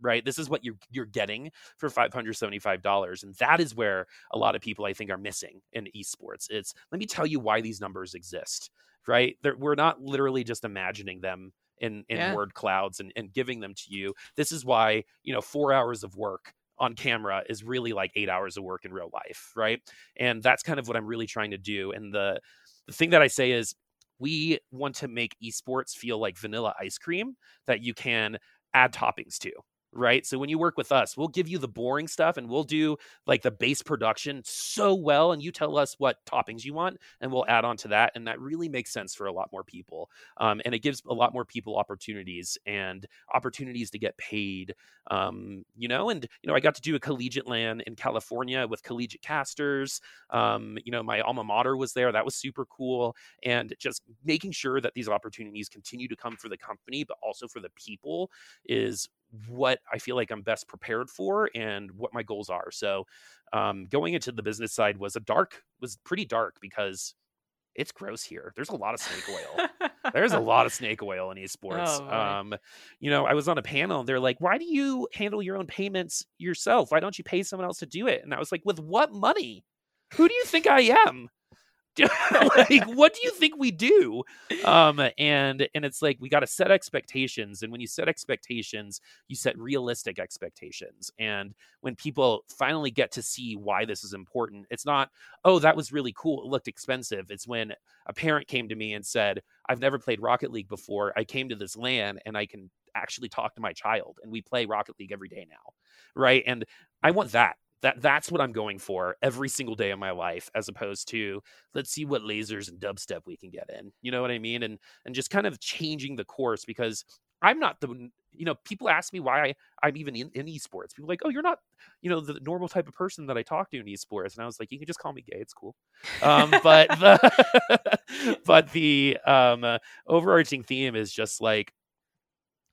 Speaker 2: right? This is what you're you're getting for $575 and that is where a lot of people i think are missing in esports. It's let me tell you why these numbers exist right? They're, we're not literally just imagining them in in yeah. word clouds and, and giving them to you. This is why you know four hours of work on camera is really like eight hours of work in real life right? And that's kind of what i'm really trying to do and the the thing that i say is we want to make esports feel like vanilla ice cream that you can add toppings to right? So when you work with us, we'll give you the boring stuff and we'll do like the base production so well. And you tell us what toppings you want and we'll add on to that. And that really makes sense for a lot more people. Um, and it gives a lot more people opportunities and opportunities to get paid, um, you know. And, you know, I got to do a collegiate LAN in California with collegiate casters. Um, you know, my alma mater was there. That was super cool. And just making sure that these opportunities continue to come for the company, but also for the people is what I feel like I'm best prepared for and what my goals are. So um, going into the business side was a dark was pretty dark because it's gross here. There's a lot of snake oil. There's a lot of snake oil in esports. Oh, um, you know, I was on a panel and they're like, "Why do you handle your own payments yourself? Why don't you pay someone else to do it?" And I was like, "With what money? Who do you think I am?" like what do you think we do? Um and and it's like we got to set expectations and when you set expectations you set realistic expectations. And when people finally get to see why this is important it's not oh that was really cool it looked expensive. It's when a parent came to me and said i've never played rocket league before. I came to this LAN and i can actually talk to my child and we play rocket league every day now. Right? And i want that that that's what I'm going for every single day of my life, as opposed to let's see what lasers and dubstep we can get in. You know what I mean? And and just kind of changing the course because I'm not the you know people ask me why I, am even in, in esports. People like, oh, you're not you know the normal type of person that I talk to in esports, and I was like, you can just call me gay. It's cool. Um, but the but the um, uh, overarching theme is just like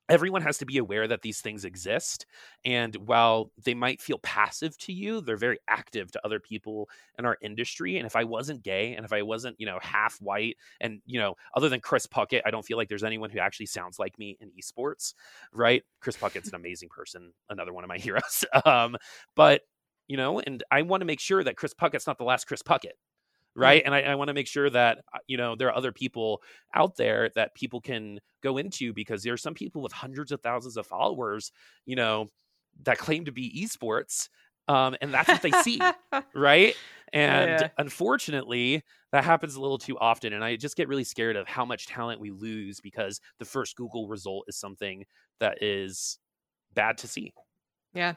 Speaker 2: everyone has to be aware that these things exist and while they might feel passive to you they're very active to other people in our industry and if i wasn't gay and if i wasn't you know half white and you know other than chris puckett i don't feel like there's anyone who actually sounds like me in esports right? Chris puckett's an amazing person another one of my heroes um but you know and i want to make sure that chris puckett's not the last chris puckett right? And i, I want to make sure that uh, you know there are other people out there that people can go into because there are some people with hundreds of thousands of followers you know that claim to be esports um, and that's what they see right? And yeah. unfortunately that happens a little too often and i just get really scared of how much talent we lose because the first google result is something that is bad to see.
Speaker 1: Yeah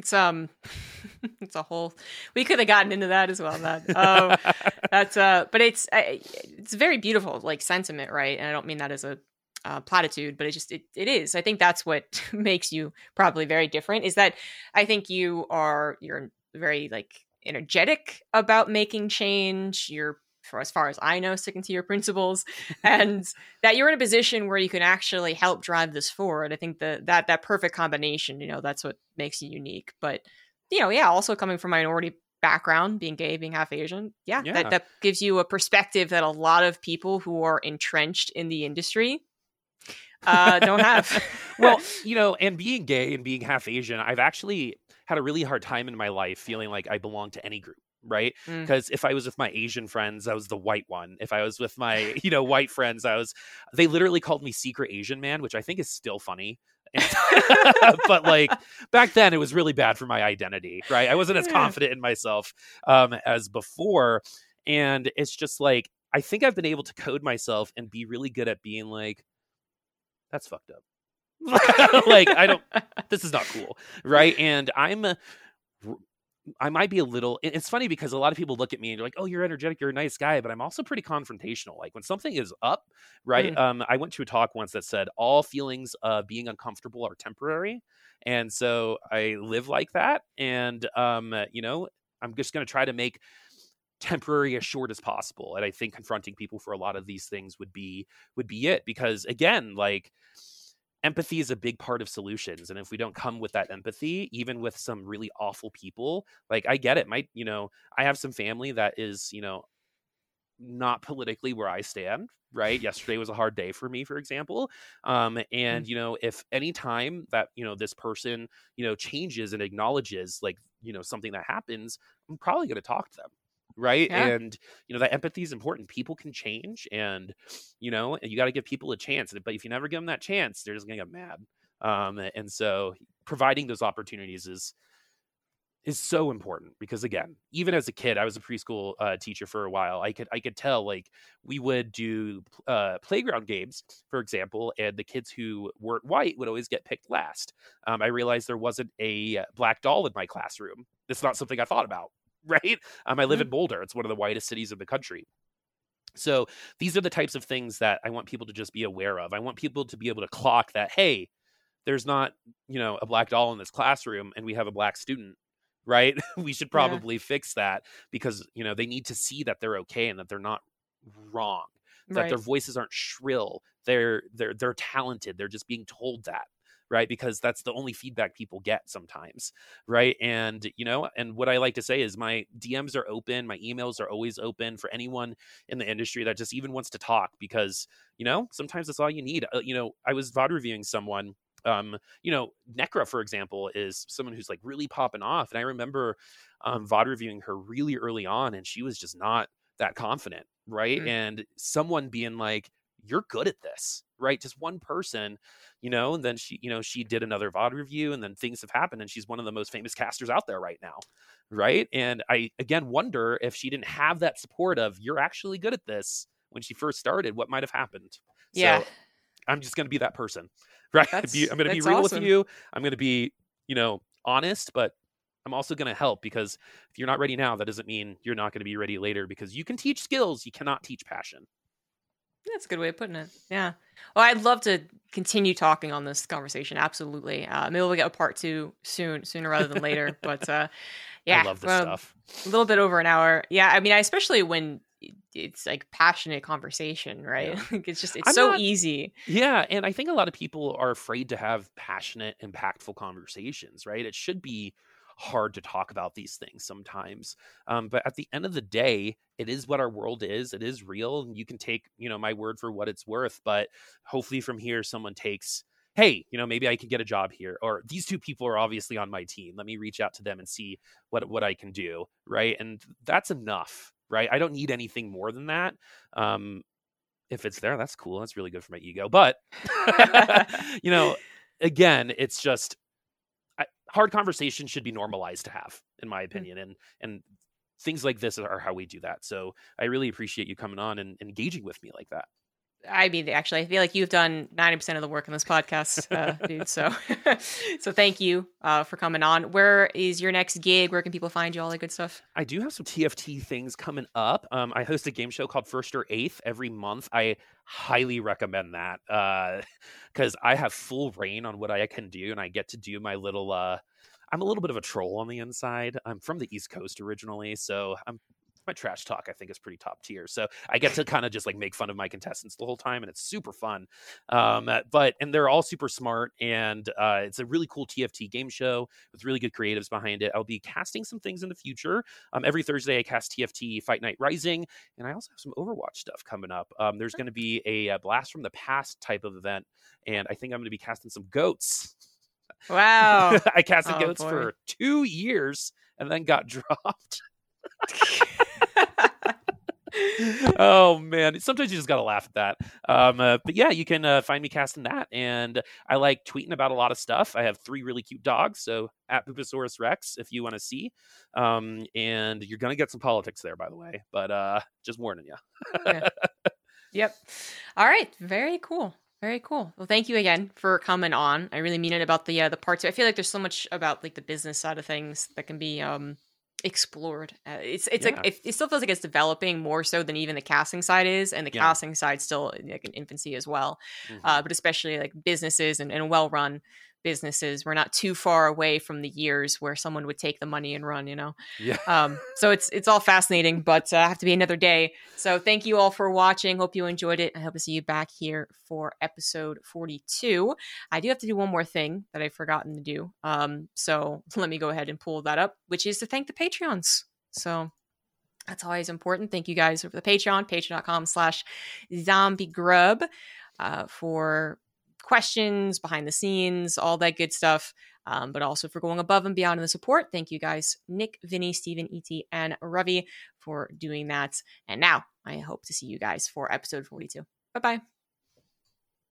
Speaker 1: it's um, it's a whole. We could have gotten into that as well. That um, that's uh, but it's it's very beautiful, like sentiment, right? And I don't mean that as a uh, platitude, but it just it, it is. I think that's what makes you probably very different. Is that I think you are you're very like energetic about making change. You're for as far as I know, sticking to your principles, and that you're in a position where you can actually help drive this forward. I think that that that perfect combination, you know, that's what makes you unique. But you know, yeah, also coming from minority background, being gay, being half Asian, yeah, yeah. that that gives you a perspective that a lot of people who are entrenched in the industry uh, don't have.
Speaker 2: well, you know, and being gay and being half Asian, I've actually had a really hard time in my life feeling like I belong to any group right? Because mm. if i was with my asian friends i was the white one. If i was with my you know white friends i was they literally called me secret asian man which i think is still funny. But like back then it was really bad for my identity right? I wasn't as confident in myself um, as before. And it's just like i think i've been able to code myself and be really good at being like that's fucked up. Like i don't this is not cool right? And i'm I might be a little. It's funny because a lot of people look at me and you're like, "Oh, you're energetic, you're a nice guy," but I'm also pretty confrontational. Like when something is up, right? Mm. Um, I went to a talk once that said all feelings of being uncomfortable are temporary, and so I live like that. And um, you know, I'm just going to try to make temporary as short as possible. And I think confronting people for a lot of these things would be would be it because again, like empathy is a big part of solutions and if we don't come with that empathy even with some really awful people like i get it my you know i have some family that is you know not politically where i stand right yesterday was a hard day for me for example um and mm-hmm. you know if any time that you know this person you know changes and acknowledges like you know something that happens i'm probably going to talk to them right? Yeah. and you know that empathy is important. People can change and you know you got to give people a chance but if you never give them that chance they're just gonna get mad. Um, and so providing those opportunities is is so important because again even as a kid i was a preschool uh, teacher for a while. I could i could tell like we would do uh, playground games for example and the kids who weren't white would always get picked last. Um, i realized there wasn't a black doll in my classroom. It's not something i thought about right? Um, I live mm-hmm. in Boulder. It's one of the whitest cities in the country. So these are the types of things that I want people to just be aware of. I want people to be able to clock that, hey, there's not, you know, a black doll in this classroom and we have a black student, right? we should probably yeah. fix that because, you know, they need to see that they're okay and that they're not wrong, that right. their voices aren't shrill. They're they're they're talented. They're just being told that right because that's the only feedback people get sometimes right and you know and what i like to say is my dms are open my emails are always open for anyone in the industry that just even wants to talk because you know sometimes that's all you need uh, you know i was vod reviewing someone um, you know, Necra, for example, is someone who's like really popping off. And I remember um, VOD reviewing her really early on, and she was just not that confident, right?
Speaker 1: Mm.
Speaker 2: And someone being like, "You're good at this," right? Just one person, you know. And then she, you know, she did another VOD review, and then things have happened, and she's one of the most famous casters out there right now, right? And I again wonder if she didn't have that support of, "You're actually good at this." When she first started, what might have happened?
Speaker 1: Yeah.
Speaker 2: So I'm just going to be that person, right?
Speaker 1: That's-
Speaker 2: I'm going to be real
Speaker 1: awesome.
Speaker 2: with you. I'm going to be, you know, honest, but I'm also going to help because if you're not ready now, that doesn't mean you're not going to be ready later because you can teach skills, you cannot teach passion.
Speaker 1: That's a good way of putting it. Yeah. Well, I'd love to continue talking on this conversation. Absolutely. Uh, maybe we'll get a part two soon, sooner rather than later. but uh, yeah,
Speaker 2: I love this
Speaker 1: well,
Speaker 2: stuff.
Speaker 1: a little bit over an hour. Yeah. I mean, I, especially when it's like passionate conversation, right?
Speaker 2: Yeah.
Speaker 1: Like it's just it's
Speaker 2: I'm
Speaker 1: so
Speaker 2: not-
Speaker 1: easy.
Speaker 2: Yeah, and I think a lot of people are afraid to have passionate, impactful conversations, right? It should be hard to talk about these things sometimes. Um, but at the end of the day, it is what our world is. It is real, and you can take, you know, my word for what it's worth. But hopefully, from here, someone takes, hey, you know, maybe I can get a job here, or these two people are obviously on my team. Let me reach out to them and see what what I can do, right? And that's enough, right? I don't need anything more than that. Um, if it's there, that's cool. That's really good for my ego. But you know, again, it's just hard conversations should be normalized to have, in my mm. opinion, and and things like this are how we do that. So I really appreciate you coming on and engaging with me like that.
Speaker 1: I mean, actually, I feel like you've done ninety percent of the work on this podcast, uh, dude. So, so thank you uh, for coming on. Where is your next gig? Where can people find you? All that good stuff.
Speaker 2: I do have some TFT things coming up. Um, I host a game show called First or Eighth every month. I highly recommend that because I have full rein on what I can do, and I get to do my little. Uh, I'm a little bit of a troll on the inside. I'm from the East Coast originally, so I'm my trash talk I think is pretty top tier. So I get to kind of just like make fun of my contestants the whole time, and it's super fun. Um, uh, but and they're all super smart, and uh, it's a really cool TFT game show with really good creatives behind it. I'll be casting some things in the future. Um, every Thursday I cast TFT Fight Night Rising, and I also have some Overwatch stuff coming up. Um, there's going to be a, uh blast from the past type of event, and I think I'm going to be casting some goats.
Speaker 1: Wow.
Speaker 2: I casted
Speaker 1: Oh,
Speaker 2: goats
Speaker 1: boy.
Speaker 2: for two years and then got dropped. oh man sometimes you just gotta laugh at that um uh, but yeah you can uh, find me casting that and i like tweeting about a lot of stuff i have three really cute dogs so at Pupasaurus rex if you want to see um and you're gonna get some politics there by the way but uh just warning you
Speaker 1: Yep. All right. Very cool. Very cool. Well, thank you again for coming on. I really mean it about the uh, the parts. I feel like there's so much about like the business side of things that can be um explored. Uh, it's it's
Speaker 2: Yeah.
Speaker 1: like it, it still feels like it's developing more so than even the casting side is, and the
Speaker 2: Yeah.
Speaker 1: casting side still like in infancy as well.
Speaker 2: Mhm.
Speaker 1: Uh, but especially like businesses and, and well run businesses, we're not too far away from the years where someone would take the money and run. You know.
Speaker 2: yeah
Speaker 1: Um, so it's it's all fascinating, but uh, I have to be another day. So thank you all for watching. Hope you enjoyed it. I hope to see you back here for episode 42. I do have to do one more thing that I've forgotten to do. Um, so let me go ahead and pull that up, which is to thank the Patreons. So that's always important. Thank you guys for the Patreon, patreon.com slash zombie grub uh, for questions, behind the scenes, all that good stuff. Um, but also for going above and beyond in the support. Thank you guys, Nick, Vinny, Steven, E.T., and Ravi for doing that. And now I hope to see you guys for episode 42. Bye bye.